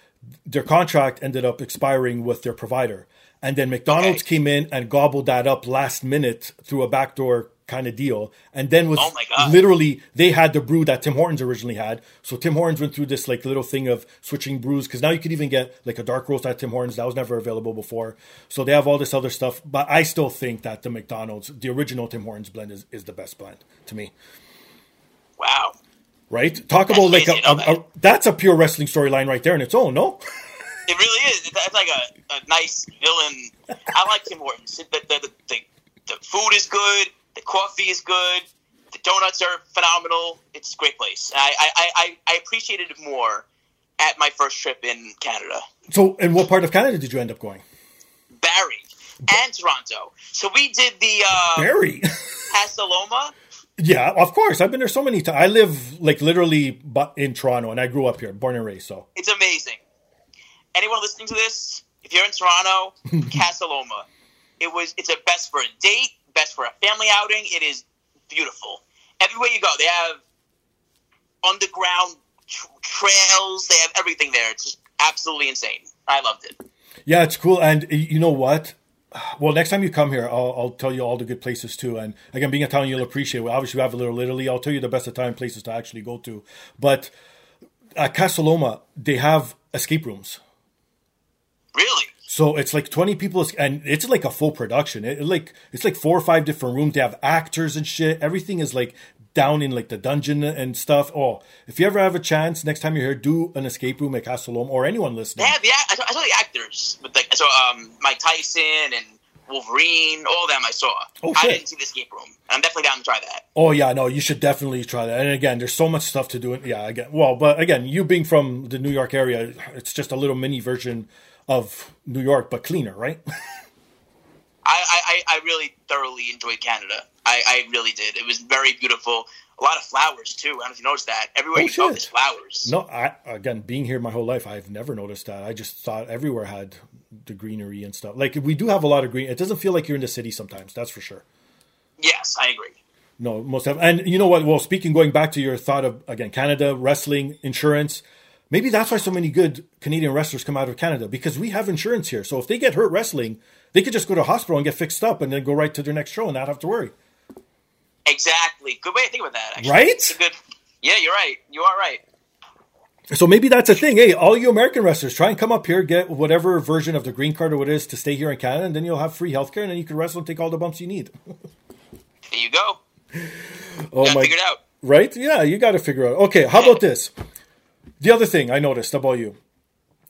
[SPEAKER 2] their contract ended up expiring with their provider, and then McDonald's
[SPEAKER 3] Okay.
[SPEAKER 2] came in and gobbled that up last minute through a backdoor kind of deal, and then was
[SPEAKER 3] Oh
[SPEAKER 2] literally they had the brew that Tim Hortons originally had. So Tim Hortons went through this like little thing of switching brews because now you could even get like a dark roast at Tim Hortons that was never available before. So they have all this other stuff, but I still think that the McDonald's, the original Tim Hortons blend is, is the best blend to me.
[SPEAKER 3] Wow.
[SPEAKER 2] Right? Talk about like a,
[SPEAKER 3] crazy, you know
[SPEAKER 2] a, a that's a pure wrestling storyline right there in its own, no?
[SPEAKER 3] It really is. It's like a, a nice villain. I like Tim Hortons. The, the, the, the, food is good. The coffee is good. The donuts are phenomenal. It's a great place. I, I, I, I appreciated it more at my first trip in Canada.
[SPEAKER 2] So, in what part of Canada did you end up going?
[SPEAKER 3] Barrie and Toronto. So we did the uh,
[SPEAKER 2] Barrie.
[SPEAKER 3] Casa Loma.
[SPEAKER 2] Yeah, of course. I've been there so many times. I live like literally in Toronto, and I grew up here, born and raised. So,
[SPEAKER 3] It's amazing. Anyone listening to this, if you're in Toronto, Casa Loma. It was. It's a best for a date, best for a family outing. It is beautiful. Everywhere you go, they have underground tr- trails. They have everything there. It's just absolutely insane. I loved it.
[SPEAKER 2] Yeah, it's cool. And you know what? Well, next time you come here, I'll, I'll tell you all the good places too. And again, being Italian, you'll appreciate. Well, obviously, we have a little Italy. I'll tell you the best Italian places to actually go to. But at Casa Loma, they have escape rooms.
[SPEAKER 3] Really?
[SPEAKER 2] So it's like twenty people, and it's like a full production. It, like it's like four or five different rooms. They have actors and shit. Everything is like down in like the dungeon and stuff. Oh, if you ever have a chance, next time you're here, do an escape room at Casa Loma or anyone listening.
[SPEAKER 3] They have the. I saw, I saw the actors. With like, I saw um, Mike Tyson and Wolverine. All of them I saw.
[SPEAKER 2] Oh,
[SPEAKER 3] I
[SPEAKER 2] shit.
[SPEAKER 3] didn't see the escape room. I'm definitely down to try that.
[SPEAKER 2] Oh yeah, no, you should definitely try that. And again, there's so much stuff to do. Yeah, again, well, but again, you being from the New York area, it's just a little mini version of New York, but cleaner, right?
[SPEAKER 3] I, I, I really thoroughly enjoyed Canada. I, I really did. It was very beautiful. A lot of flowers too. I don't know if you noticed that. Everywhere
[SPEAKER 2] Oh,
[SPEAKER 3] you go, there's flowers.
[SPEAKER 2] no, I again, being here my whole life, I've never noticed that. I just thought everywhere had the greenery and stuff. Like we do have a lot of green. It doesn't feel like you're in the city sometimes. That's for sure.
[SPEAKER 3] Yes, I agree.
[SPEAKER 2] No, most of, and you know what? Well, speaking, going back to your thought of again, Canada wrestling insurance. Maybe that's why so many good Canadian wrestlers come out of Canada because we have insurance here. So if they get hurt wrestling, they could just go to a hospital and get fixed up, and then go right to their next show and not have to worry.
[SPEAKER 3] Exactly. Good way to think about that. Actually.
[SPEAKER 2] Right?
[SPEAKER 3] Good. Yeah, you're right. You are right.
[SPEAKER 2] So maybe that's a thing. Hey, all you American wrestlers, try and come up here, get whatever version of the green card or what it is to stay here in Canada, and then you'll have free healthcare, and then you can wrestle and take all the bumps you need.
[SPEAKER 3] There you go.
[SPEAKER 2] Oh
[SPEAKER 3] Got
[SPEAKER 2] my!
[SPEAKER 3] figured out.
[SPEAKER 2] Right? Yeah, you got to figure out. Okay, how about this? The other thing I noticed about you,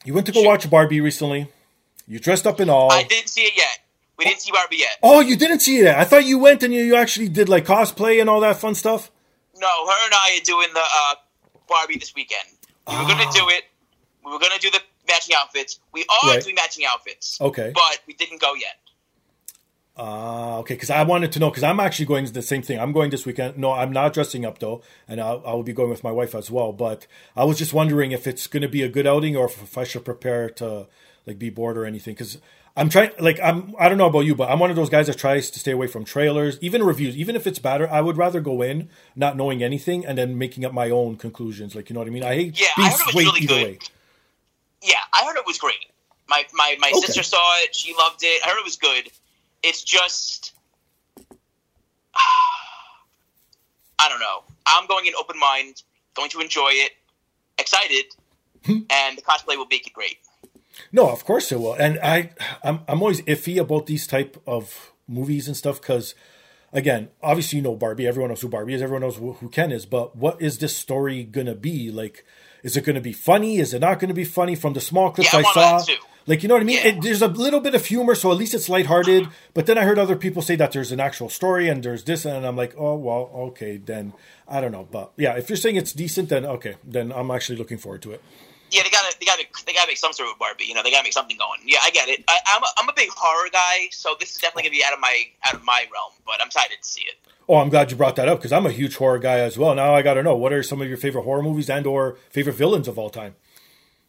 [SPEAKER 2] you went to go
[SPEAKER 3] Sure.
[SPEAKER 2] watch Barbie recently. You dressed up in all.
[SPEAKER 3] I didn't see it yet. We didn't see Barbie yet.
[SPEAKER 2] Oh, you didn't see it. I thought you went and you, you actually did like cosplay and all that fun stuff.
[SPEAKER 3] No, her and I are doing the uh, Barbie this weekend. We were gonna do it. We were gonna do the matching outfits. We are
[SPEAKER 2] Ah. Right.
[SPEAKER 3] doing matching outfits.
[SPEAKER 2] Okay.
[SPEAKER 3] But we didn't go yet.
[SPEAKER 2] Ah, okay. Because I wanted to know because I'm actually going to the same thing. I'm going this weekend. No, I'm not dressing up though, and I'll, I will be going with my wife as well. But I was just wondering if it's going to be a good outing or if, if I should prepare to like be bored or anything. Because I'm trying, like, I'm, I don't know about you, but I'm one of those guys that tries to stay away from trailers, even reviews, even if it's better. I would rather go in not knowing anything and then making up my own conclusions. Like, you know what I mean? I hate
[SPEAKER 3] Yeah,
[SPEAKER 2] being
[SPEAKER 3] I heard it was really good.
[SPEAKER 2] way.
[SPEAKER 3] Yeah, I heard it was great. My my, my
[SPEAKER 2] Okay.
[SPEAKER 3] sister saw it. She loved it. I heard it was good. It's just, I don't know. I'm going in open mind, going to enjoy it, excited,
[SPEAKER 2] Hmm.
[SPEAKER 3] and the cosplay will make it great.
[SPEAKER 2] No, of course it will. And I, I'm, I'm always iffy about these type of movies and stuff because, again, obviously you know Barbie. Everyone knows who Barbie is. Everyone knows who, who Ken is. But what is this story gonna be? Like, is it gonna be funny? Is it not gonna be funny? From the small clips
[SPEAKER 3] Yeah, I
[SPEAKER 2] I, saw, like you know what I mean.
[SPEAKER 3] Yeah.
[SPEAKER 2] It, there's a little bit of humor, so at least it's lighthearted. But then I heard other people say that there's an actual story and there's this, and I'm like, oh well, okay, then I don't know. But yeah, if you're saying it's decent, then okay, then I'm actually looking forward to it.
[SPEAKER 3] Yeah, they gotta they gotta they gotta make some sort of Barbie. You know, they gotta make something going. Yeah, I get it. I, I'm a, I'm a big horror guy, so this is definitely gonna be out of my out of my realm. But I'm excited to see it.
[SPEAKER 2] Oh, I'm glad you brought that up because I'm a huge horror guy as well. Now I got to know what are some of your favorite horror movies and or favorite villains of all time.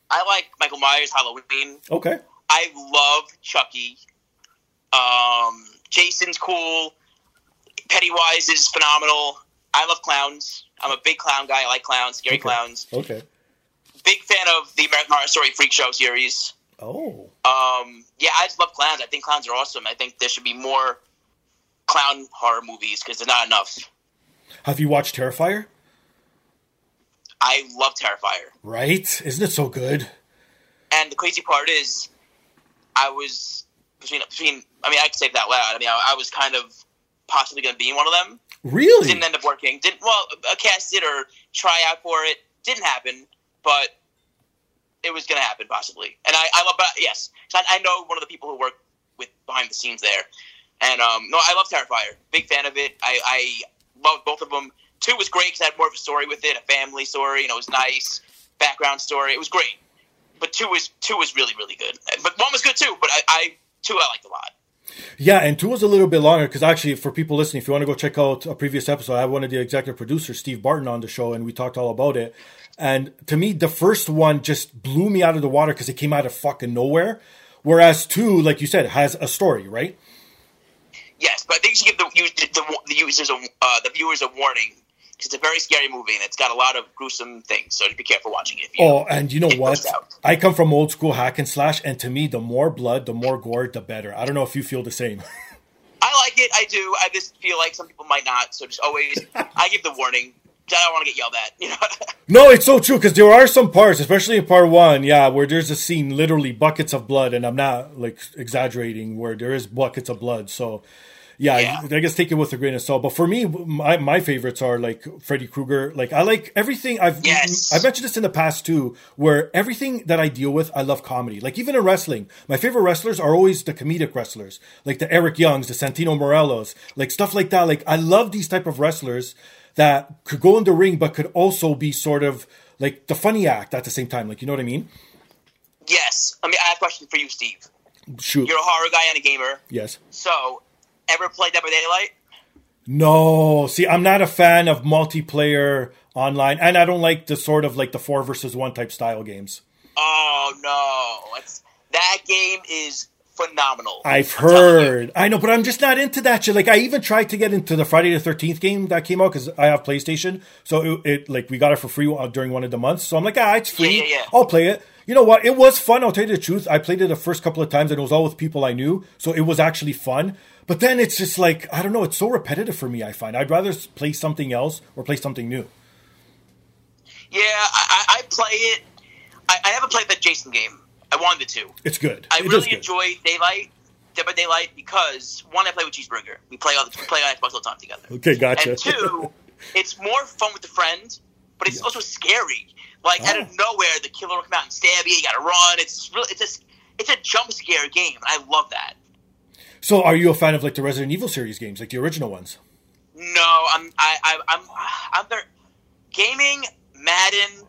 [SPEAKER 3] I like Michael Myers, Halloween.
[SPEAKER 2] Okay,
[SPEAKER 3] I love Chucky. Um, Jason's cool. Pennywise is phenomenal. I love clowns. I'm a big clown guy. I like clowns, scary
[SPEAKER 2] Okay.
[SPEAKER 3] clowns.
[SPEAKER 2] okay.
[SPEAKER 3] Big fan of the American Horror Story Freak Show series.
[SPEAKER 2] Oh,
[SPEAKER 3] Um, yeah, I just love clowns. I think clowns are awesome. I think there should be more clown horror movies because there's not enough.
[SPEAKER 2] have you watched Terrifier?
[SPEAKER 3] I love Terrifier.
[SPEAKER 2] Right? Isn't it so good?
[SPEAKER 3] And the crazy part is, I was between between. I mean, I can say that loud. I mean, I, I was kind of possibly going to be in one of them.
[SPEAKER 2] Really?
[SPEAKER 3] Didn't end up working. Didn't well, uh, cast it or try out for it. Didn't happen, but it was going to happen possibly. And I, I love, but yes, I, I know one of the people who work with behind the scenes there. And um, no, I love Terrifier. Big fan of it. I, I love both of them. Two was great because I had more of a story with it, a family story. Know, it was nice background story. It was great. But two was two was really really good. But one was good too. But I, I two I liked a lot.
[SPEAKER 2] Yeah, and two was a little bit longer because actually, for people listening, if you want to go check out a previous episode, I have one of the executive producers, Steve Barton, on the show, and we talked all about it. And to me, the first one just blew me out of the water because it came out of fucking nowhere. Whereas two, like you said, has a story, right?
[SPEAKER 3] Yes, but I think you should give the, the, the users a, uh, the viewers a warning 'cause it's a very scary movie and it's got a lot of gruesome things. So just be careful watching it. If you,
[SPEAKER 2] Oh, and you know what? I come from old school hack and slash, and to me, the more blood, the more gore, the better. I don't know if you feel the same.
[SPEAKER 3] I like it. I do. I just feel like some people might not. So just always, I give the warning. I don't want to get yelled at. You know.
[SPEAKER 2] No, it's so true because there are some parts, especially in part one, yeah, where there's a scene, literally buckets of blood, and I'm not like exaggerating, where there is buckets of blood. So, yeah,
[SPEAKER 3] Yeah.
[SPEAKER 2] I guess take it with a grain of salt. But for me, my my favorites are like Freddy Krueger. Like I like everything. I've
[SPEAKER 3] Yes.
[SPEAKER 2] I've mentioned this in the past too, where everything that I deal with, I love comedy. Like even in wrestling, my favorite wrestlers are always the comedic wrestlers, like the Eric Youngs, the Santino Marellas, like stuff like that. Like I love these type of wrestlers that could go in the ring, but could also be sort of like the funny act at the same time. Like you know what I mean?
[SPEAKER 3] yes. I mean, I have a question for you, Steve.
[SPEAKER 2] Shoot.
[SPEAKER 3] You're a horror guy and a gamer.
[SPEAKER 2] yes.
[SPEAKER 3] So, ever played Dead by Daylight?
[SPEAKER 2] No, see, I'm not a fan of multiplayer online, and I don't like the sort of like the four versus one type style games.
[SPEAKER 3] Oh no, it's, that game is phenomenal.
[SPEAKER 2] I've heard. I know, but I'm just not into that shit. Like, I even tried to get into the Friday the Thirteenth game that came out because I have PlayStation. So it, it like we got it for free uh, during one of the months. So I'm like, ah, it's free.
[SPEAKER 3] Yeah, yeah, yeah.
[SPEAKER 2] I'll play it. You know what? It was fun. I'll tell you the truth. I played it the first couple of times, and it was all with people I knew, so it was actually fun. But then it's just like I don't know. It's so repetitive for me. I find I'd rather play something else or play something new.
[SPEAKER 3] Yeah, I, I, I play it. I, I haven't played that Jason game. I wanted to.
[SPEAKER 2] It's good.
[SPEAKER 3] I
[SPEAKER 2] It
[SPEAKER 3] really enjoy Daylight, Dead by Daylight, because one, I play with Cheeseburger. We play all the, we play on Xbox all the time together.
[SPEAKER 2] Okay, gotcha.
[SPEAKER 3] And two, it's more fun with a friend, but it's also scary. Like out of
[SPEAKER 2] Oh.
[SPEAKER 3] nowhere, the killer will come out and stab you. You gotta run. It's really, it's a, it's a jump scare game. I love that.
[SPEAKER 2] So, are you a fan of like the Resident Evil series games, like the original ones?
[SPEAKER 3] No, I'm, I, I, I'm, I'm there. Gaming, Madden,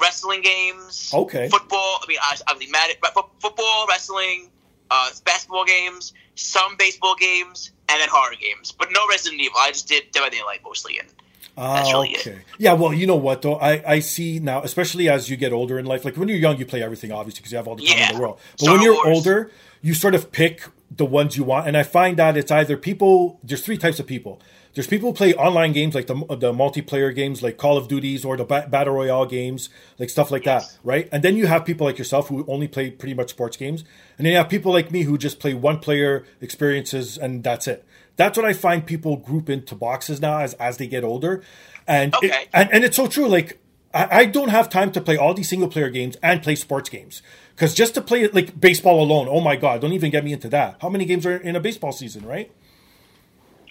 [SPEAKER 3] wrestling games,
[SPEAKER 2] Okay.
[SPEAKER 3] football. I mean, I- Madden, but fo- football, wrestling, uh, basketball games, some baseball games, and then horror games. But no Resident Evil. I just did Dead by Daylight mostly, and That's really
[SPEAKER 2] okay.
[SPEAKER 3] it.
[SPEAKER 2] Yeah, well, you know what though? I, I see now, especially as you get older in life. Like when you're young, you play everything obviously because you have all the time in the world. But
[SPEAKER 3] Star
[SPEAKER 2] when you're
[SPEAKER 3] Wars.
[SPEAKER 2] older, you sort of pick the ones you want. And I find that it's either people. There's three types of people. There's people who play online games like the the multiplayer games like Call of Duties or the ba- battle royale games, like stuff like
[SPEAKER 3] Yes.
[SPEAKER 2] that, right? And then you have people like yourself who only play pretty much sports games, and then you have people like me who just play one player experiences and that's it. That's what I find people group into boxes now as as they get older, and it- and, and it's so true. Like I, I don't have time to play all these single player games and play sports games because just to play it like baseball alone, oh my god, don't even get me into that. How many games are in a baseball season, right?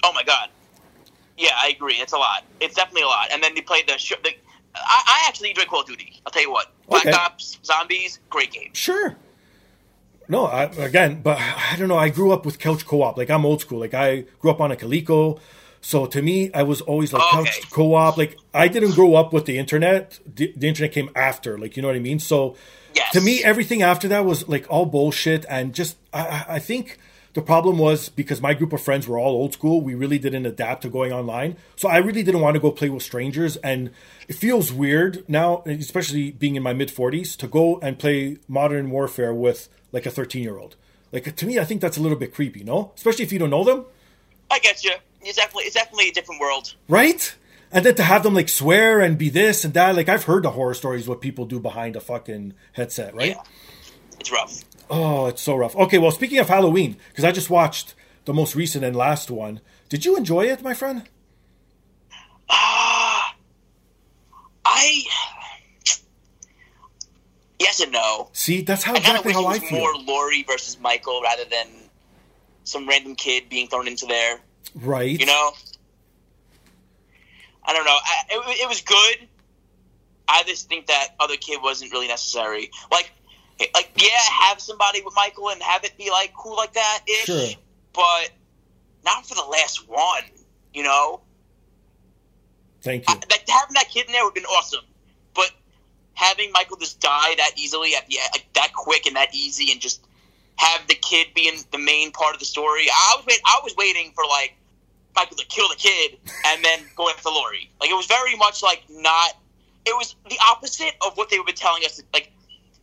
[SPEAKER 3] Oh my god. Yeah, I agree. It's a lot. It's definitely a lot. And then they play the. Sh- the I, I actually enjoy Call of Duty. I'll tell you what. Black
[SPEAKER 2] Okay.
[SPEAKER 3] Ops, Zombies, great game.
[SPEAKER 2] Sure. No, I, again, but I don't know. I grew up with couch co-op. Like I'm old school. Like I grew up on a Coleco. So to me, I was always like
[SPEAKER 3] Okay.
[SPEAKER 2] couch co-op. Like I didn't grow up with the internet. The, the internet came after. Like you know what I mean. So
[SPEAKER 3] Yes.
[SPEAKER 2] to me, everything after that was like all bullshit. And just I, I- I think the problem was because my group of friends were all old school. We really didn't adapt to going online. So I really didn't want to go play with strangers. And it feels weird now, especially being in my mid 40s, to go and play Modern Warfare with like a 13 year old. Like to me, I think that's a little bit creepy, no? Especially if you don't know them,
[SPEAKER 3] I get you. It's definitely it's definitely a different world.
[SPEAKER 2] right? And then to have them like swear and be this and that, like I've heard the horror stories what people do behind a fucking headset, right?
[SPEAKER 3] Yeah. It's rough.
[SPEAKER 2] Oh, it's so rough. Okay, well, speaking of Halloween, because I just watched the most recent and last one. Did you enjoy it, my friend?
[SPEAKER 3] Ah, I yes and no.
[SPEAKER 2] See, that's how
[SPEAKER 3] I
[SPEAKER 2] exactly how I
[SPEAKER 3] was
[SPEAKER 2] feel.
[SPEAKER 3] more Laurie versus Michael rather than some random kid being thrown into there.
[SPEAKER 2] Right.
[SPEAKER 3] You know, I don't know. I, it, it was good. I just think that other kid wasn't really necessary. Like, like yeah, have somebody with Michael and have it be like cool like that ish,
[SPEAKER 2] Sure.
[SPEAKER 3] but not for the last one. You know,
[SPEAKER 2] Thank you.
[SPEAKER 3] I, like having that kid in there would have been awesome, but having Michael just die that easily at the like that quick and that easy, and just have the kid being the main part of the story. I was wait, I was waiting for like Michael to kill the kid and then go after Laurie. Like it was very much like not. It was the opposite of what they were telling us. Like,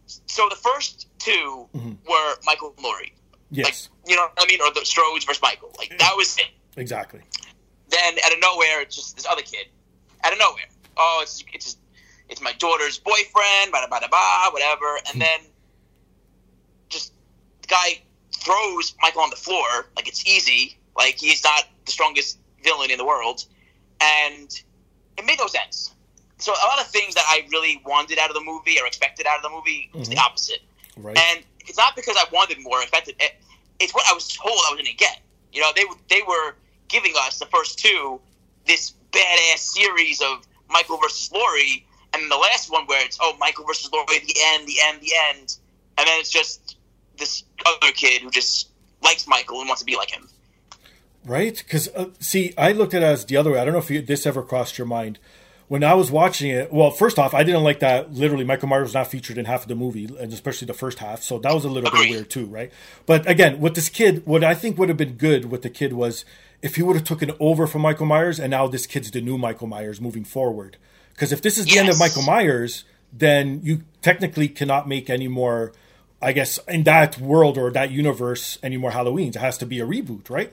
[SPEAKER 3] so the first 2
[SPEAKER 2] Mhm.
[SPEAKER 3] were Michael and Laurie.
[SPEAKER 2] yes,
[SPEAKER 3] Like, you know what I mean? Or the Strodes versus Michael. Like that was it
[SPEAKER 2] exactly.
[SPEAKER 3] then out of nowhere, it's just this other kid. Out of nowhere, oh, it's it's just, it's my daughter's boyfriend, blah blah blah, blah whatever. And then just the guy throws Michael on the floor like it's easy, like he's not the strongest villain in the world, and it made no sense. So a lot of things that I really wanted out of the movie or expected out of the movie was the
[SPEAKER 2] mm-hmm.
[SPEAKER 3] opposite.
[SPEAKER 2] Right.
[SPEAKER 3] And it's not because I wanted more, expected it. It's what I was told I was going to get. You know, they they were giving us the first two this badass series of Michael versus Laurie, and the last one where it's oh Michael versus Laurie, the end, the end, the end, and then it's just this other kid who just likes Michael and wants to be like him.
[SPEAKER 2] Right? Because, uh, see, I looked at it as the other way. I don't know if you, this ever crossed your mind. When I was watching it, well, first off, I didn't like that literally Michael Myers was not featured in half of the movie, and especially the first half. So that was a little bit weird too, right? But again, with this kid, what I think would have been good with the kid was if he would have taken over from Michael Myers, and now this kid's the new Michael Myers moving forward. Because if this is the end of Michael Myers, then you technically cannot make any more, I guess, in that world or that universe, any more Halloweens. It has to be a reboot, right?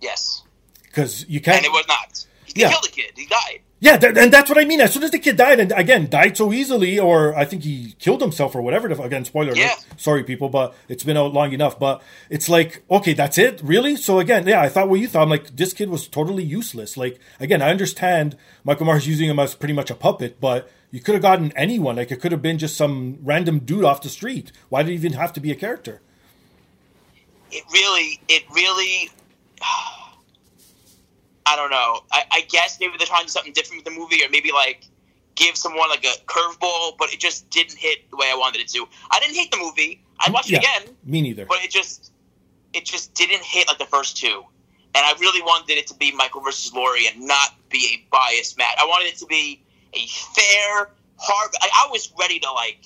[SPEAKER 3] Yes,
[SPEAKER 2] because you can't.
[SPEAKER 3] and it was not. He
[SPEAKER 2] Yeah.
[SPEAKER 3] killed the kid. He died.
[SPEAKER 2] yeah, th- and that's what I mean. As soon as the kid died, and again died so easily, or I think he killed himself or whatever. Again, spoiler.
[SPEAKER 3] Yeah.
[SPEAKER 2] alert. Sorry, people, but it's been out long enough. But it's like, okay, that's it, really. So again, yeah, I thought what you thought. I'm like, this kid was totally useless. Like again, I understand Michael Myers using him as pretty much a puppet, but you could have gotten anyone. Like it could have been just some random dude off the street. Why did it even have to be a character?
[SPEAKER 3] it really, it really, I don't know. I, I guess maybe they're trying to do something different with the movie, or maybe like give someone like a curveball, but it just didn't hit the way I wanted it to. I didn't hate the movie. I'd watch it again,
[SPEAKER 2] me neither.
[SPEAKER 3] but it just, it just didn't hit like the first two. And I really wanted it to be Michael versus Laurie and not be a biased match. I wanted it to be a fair, hard. I, I was ready to like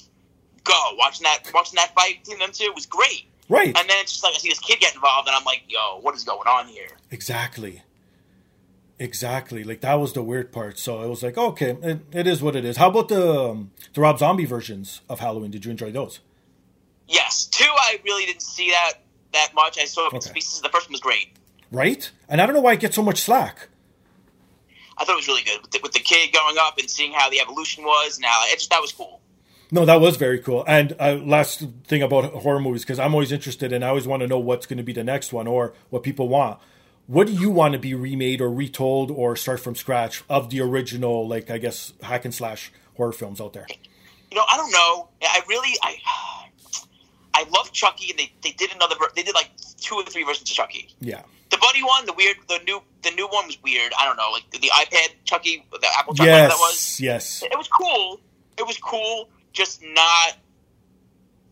[SPEAKER 3] go watching that watching that fight between them two It was great.
[SPEAKER 2] Right.
[SPEAKER 3] And then it's just like I see this kid get involved, and I'm like, "Yo, what is going on here?"
[SPEAKER 2] Exactly. Exactly. Like that was the weird part. So it was like, okay, it, it is what it is. How about the um, the Rob Zombie versions of Halloween? Did you enjoy those?
[SPEAKER 3] Yes, two. I really didn't see that that much. I saw
[SPEAKER 2] Okay.
[SPEAKER 3] pieces. The first one was great.
[SPEAKER 2] Right? And I don't know why it gets so much slack.
[SPEAKER 3] I thought it was really good with the, with the kid going up and seeing how the evolution was. Now it just that was cool.
[SPEAKER 2] No, that was very cool. And uh, last thing about horror movies, because I'm always interested and I always want to know what's going to be the next one or what people want. What do you want to be remade or retold or start from scratch of the original, like I guess hack and slash horror films out there?
[SPEAKER 3] You know, I don't know. I really, I, I love Chucky, and they, they did another. They did like two or three versions of Chucky.
[SPEAKER 2] Yeah.
[SPEAKER 3] The Buddy one, the weird, the new, the new one was weird. I don't know, like the iPad Chucky, the Apple Chucky, whatever that was.
[SPEAKER 2] Yes. Yes.
[SPEAKER 3] It was cool. It was cool, just not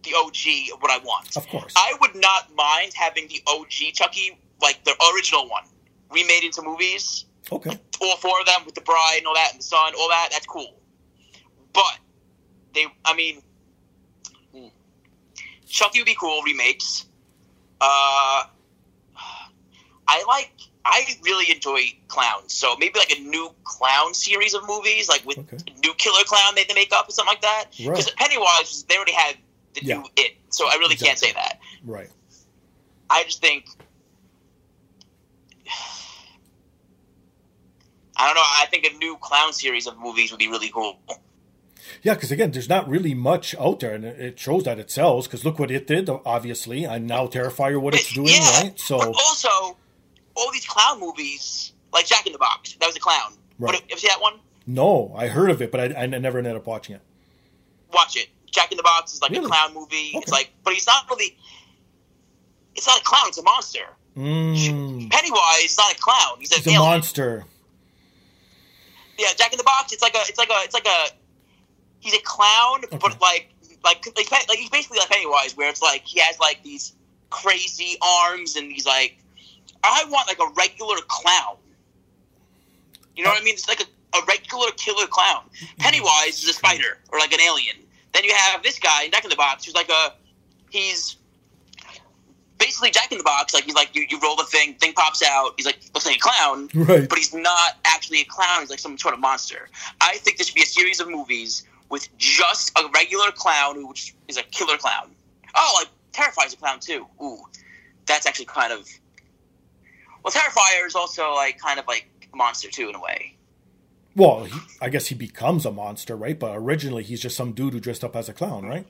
[SPEAKER 3] the OG of what I want.
[SPEAKER 2] Of course.
[SPEAKER 3] I would not mind having the OG Chucky, like the original one, remade into movies.
[SPEAKER 2] Okay.
[SPEAKER 3] All four of them with the bride and all that, and the son, all that. That's cool. But they, I mean, hmm. Chucky would be cool remakes. Uh, I like. I really enjoy clowns, so maybe like a new clown series of movies, like with
[SPEAKER 2] Okay.
[SPEAKER 3] new killer clown they, they make up or something like that.
[SPEAKER 2] Right.
[SPEAKER 3] Because Pennywise, they already had the
[SPEAKER 2] Yeah.
[SPEAKER 3] new it, so I really can't say that.
[SPEAKER 2] Right.
[SPEAKER 3] I just think I don't know. I think a new clown series of movies would be really cool.
[SPEAKER 2] Yeah, because again, there's not really much out there, and it it shows that it sells. Because look what it did, obviously, and now Terrifier, what it's doing,
[SPEAKER 3] yeah,
[SPEAKER 2] right? So,
[SPEAKER 3] but also all these clown movies, like Jack in the Box, that was a clown.
[SPEAKER 2] Right.
[SPEAKER 3] What, ever see that one?
[SPEAKER 2] no, I heard of it, but I, I never ended up watching it.
[SPEAKER 3] Watch it. Jack in the Box is like
[SPEAKER 2] Really?
[SPEAKER 3] a clown movie. It's like, but he's not really. It's not a clown. It's a monster.
[SPEAKER 2] Mm,
[SPEAKER 3] Pennywise is not a clown. He's, an
[SPEAKER 2] a monster.
[SPEAKER 3] Yeah, Jack in the Box. It's like a. It's like a. It's like a. He's a clown,
[SPEAKER 2] Okay.
[SPEAKER 3] but like, like, like, like he's basically like Pennywise, where it's like he has like these crazy arms, and he's like, I want like a regular clown. You know oh. what I mean? It's like a, a regular killer clown. Pennywise is a spider or like an alien. Then you have this guy, in Jack in the Box, who's like a. He's basically Jack in the Box. Like he's like you, you roll the thing, thing pops out. He's like looks like a clown
[SPEAKER 2] Right.
[SPEAKER 3] but he's not actually a clown. He's like some sort of monster. I think there should be a series of movies with just a regular clown who is a killer clown. Oh, like terrifies a clown too. Ooh, that's actually kind of. Well, Terrifier is also like kind of like a monster too in a way.
[SPEAKER 2] Well, he, I guess he becomes a monster, right? But originally, he's just some dude who dressed up as a clown, right?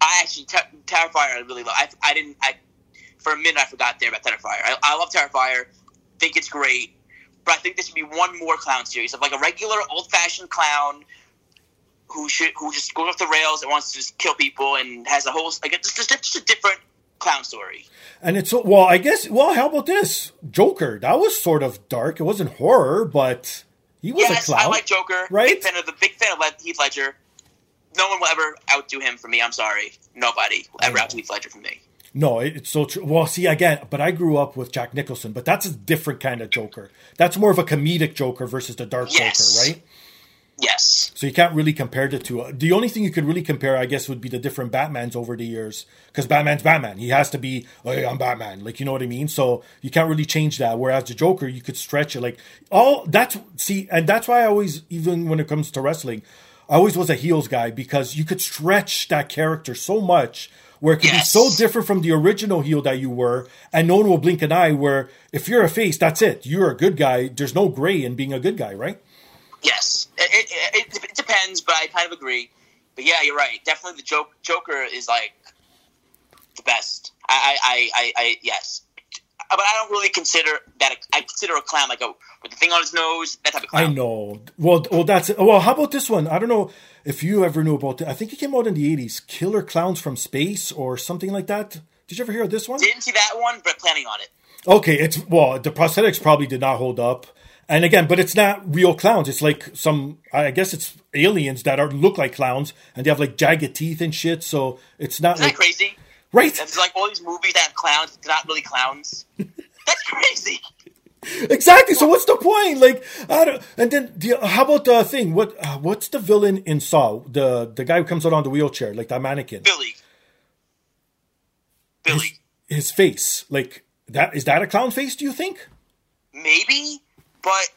[SPEAKER 3] I actually Ter- Terrifier I really love. I, I didn't. I for a minute I forgot there about Terrifier. I, I love Terrifier. Think it's great, but I think there should be one more clown series of like a regular old fashioned clown who should who just goes off the rails and wants to just kill people and has a whole like it's just, just a different clown story.
[SPEAKER 2] And it's well, I guess. Well, how about this Joker? That was sort of dark. It wasn't horror, but he was
[SPEAKER 3] yes,
[SPEAKER 2] a clown.
[SPEAKER 3] I like Joker.
[SPEAKER 2] right?
[SPEAKER 3] Big fan of the big fan of Heath Ledger. No one will ever outdo him for me. I'm sorry. Nobody will ever outdo Heath Ledger for me.
[SPEAKER 2] No, it's so true. Well, see, again, but I grew up with Jack Nicholson, but that's a different kind of Joker. That's more of a comedic Joker versus the dark
[SPEAKER 3] Yes.
[SPEAKER 2] Joker, right?
[SPEAKER 3] Yes.
[SPEAKER 2] So you can't really compare the two. The only thing you could really compare, I guess, would be the different Batmans over the years. Because Batman's Batman. He has to be, hey, I'm Batman. Like, you know what I mean? So you can't really change that. Whereas the Joker, you could stretch it. Like, all that's, see, and that's why I always, even when it comes to wrestling, I always was a heels guy because you could stretch that character so much where it could
[SPEAKER 3] Yes.
[SPEAKER 2] be so different from the original heel that you were, and no one will blink an eye. Where if you're a face, that's it. You're a good guy. There's no gray in being a good guy, right?
[SPEAKER 3] Yes, it, it, it, depends, but I kind of agree. But yeah, you're right. Definitely, the joke, Joker is like the best. I, I, I, I, I yes, but I don't really consider that. A, I consider a clown like a with the thing on his nose, that type of clown.
[SPEAKER 2] I know. Well, well, that's well. How about this one? I don't know if you ever knew about it. I think it came out in the '80s. Killer Clowns from Space or something like that. Did you ever hear of this one?
[SPEAKER 3] Didn't see that one, but planning on it.
[SPEAKER 2] Okay, it's well, the prosthetics probably did not hold up. And again, but it's not real clowns. It's like some, I guess it's aliens that are look like clowns, and they have like jagged teeth and shit. So it's not like
[SPEAKER 3] that crazy?
[SPEAKER 2] right.
[SPEAKER 3] It's like all these movies that have clowns, they're not really clowns. That's crazy.
[SPEAKER 2] Exactly. So what's the point? Like, I don't. And then, the, how about the thing? What uh, what's the villain in Saw? The the guy who comes out on the wheelchair, like that mannequin.
[SPEAKER 3] Billy.
[SPEAKER 2] His,
[SPEAKER 3] Billy.
[SPEAKER 2] his face, like that. Is that a clown face? Do you think?
[SPEAKER 3] Maybe, but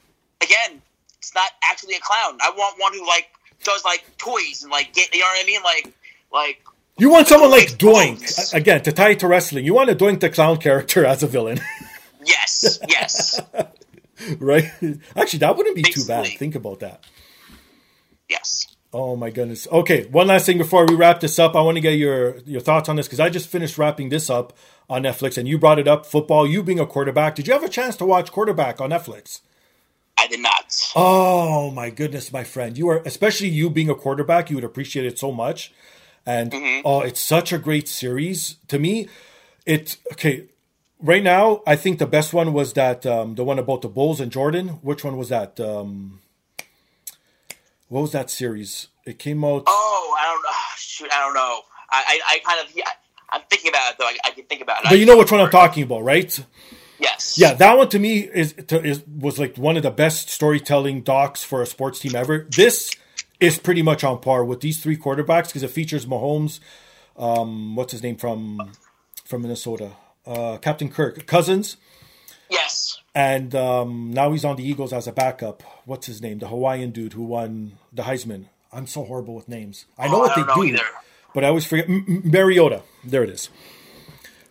[SPEAKER 3] again, it's not actually a clown. I want one who like does like toys and like get you know what I mean, like like.
[SPEAKER 2] You want someone like Doink again to tie it to wrestling. You want a Doink the clown character as a villain.
[SPEAKER 3] Yes, yes.
[SPEAKER 2] right? Actually, that wouldn't be too bad. Think about that.
[SPEAKER 3] yes.
[SPEAKER 2] Oh my goodness. Okay, one last thing before we wrap this up. I want to get your your thoughts on this because I just finished wrapping this up on Netflix, and you brought it up. Football. You being a quarterback, did you have a chance to watch Quarterback on Netflix?
[SPEAKER 3] I did not.
[SPEAKER 2] Oh my goodness, my friend. You are especially you being a quarterback, you would appreciate it so much. And oh, it's such a great series. To me, it okay. Right now, I think the best one was that um, the one about the Bulls and Jordan. Which one was that? Um, what was that series? It came out.
[SPEAKER 3] Oh, I don't know. Shoot, I don't know. I, I, I kind of, yeah, I'm thinking about it though. I, I can think about it.
[SPEAKER 2] But you know which one I'm talking about, right?
[SPEAKER 3] Yes.
[SPEAKER 2] Yeah, that one to me is, to, is was like one of the best storytelling docs for a sports team ever. This is pretty much on par with these three quarterbacks because it features Mahomes. Um, what's his name from from Minnesota? Uh, Captain Kirk Cousins,
[SPEAKER 3] Yes.
[SPEAKER 2] and um, now he's on the Eagles as a backup. What's his name? The Hawaiian dude who won the Heisman. I'm so horrible with names. I know
[SPEAKER 3] Oh,
[SPEAKER 2] what
[SPEAKER 3] I
[SPEAKER 2] they do,
[SPEAKER 3] either.
[SPEAKER 2] but I always forget. M- M- Mariota. There it is.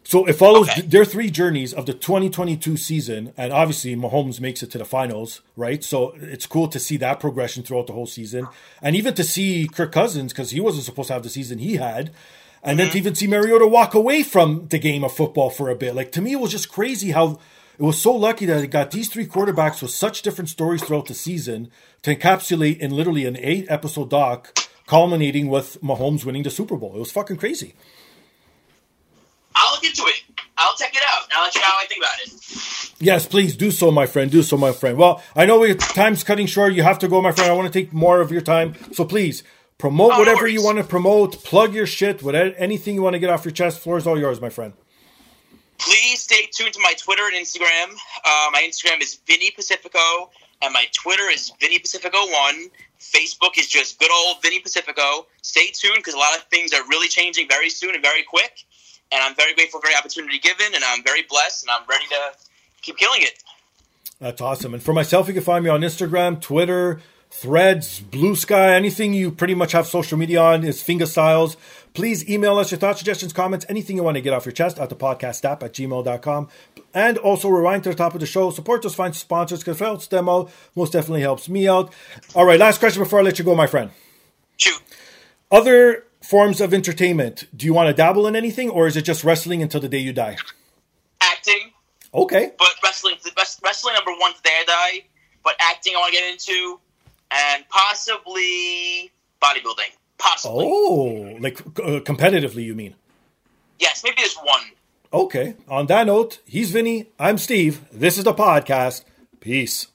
[SPEAKER 2] So it follows
[SPEAKER 3] Okay.
[SPEAKER 2] their three journeys of the 2022 season, and obviously Mahomes makes it to the finals, right? So it's cool to see that progression throughout the whole season, and even to see Kirk Cousins because he wasn't supposed to have the season he had, and then to mm-hmm. even see Mariota walk away from the game of football for a bit. Like to me, it was just crazy how it was so lucky that it got these three quarterbacks with such different stories throughout the season to encapsulate in literally an eight episode doc, culminating with Mahomes winning the Super Bowl. It was fucking crazy.
[SPEAKER 3] I'll look into it. I'll check it out. I'll let you know how I think about it.
[SPEAKER 2] Yes, please do so, my friend. Do so, my friend. Well, I know we time's cutting short. You have to go, my friend. I want to take more of your time, so please promote
[SPEAKER 3] Oh,
[SPEAKER 2] whatever
[SPEAKER 3] worries.
[SPEAKER 2] you want to promote. Plug your shit. Whatever, anything you want to get off your chest. Floor is all yours, my friend.
[SPEAKER 3] Please stay tuned to my Twitter and Instagram. Uh, my Instagram is Vinny Pacifico, and my Twitter is Vinny Pacifico1. Facebook is just good old Vinny Pacifico. Stay tuned because a lot of things are really changing very soon and very quick. And I'm very grateful for the opportunity given, and I'm very blessed, and I'm ready to keep killing it.
[SPEAKER 2] That's awesome. And for myself, you can find me on Instagram, Twitter, Threads, Blue Sky, anything you pretty much have social media on is Finger Styles. Please email us your thoughts, suggestions, comments, anything you want to get off your chest at the podcast app at gmail.com. And also rewind to the top of the show. Support us, find sponsors because helps them out, most definitely helps me out. All right, last question before I let you go, my friend.
[SPEAKER 3] Shoot.
[SPEAKER 2] Other forms of entertainment, do you want to dabble in anything or is it just wrestling until the day you die?
[SPEAKER 3] Acting,
[SPEAKER 2] Okay.
[SPEAKER 3] but wrestling, wrestling number one today I die. But acting, I want to get into, and possibly bodybuilding. Possibly.
[SPEAKER 2] Oh, like uh, competitively, you mean?
[SPEAKER 3] Yes, maybe there's one.
[SPEAKER 2] Okay. On that note, he's Vinny. I'm Steve. This is the podcast. Peace.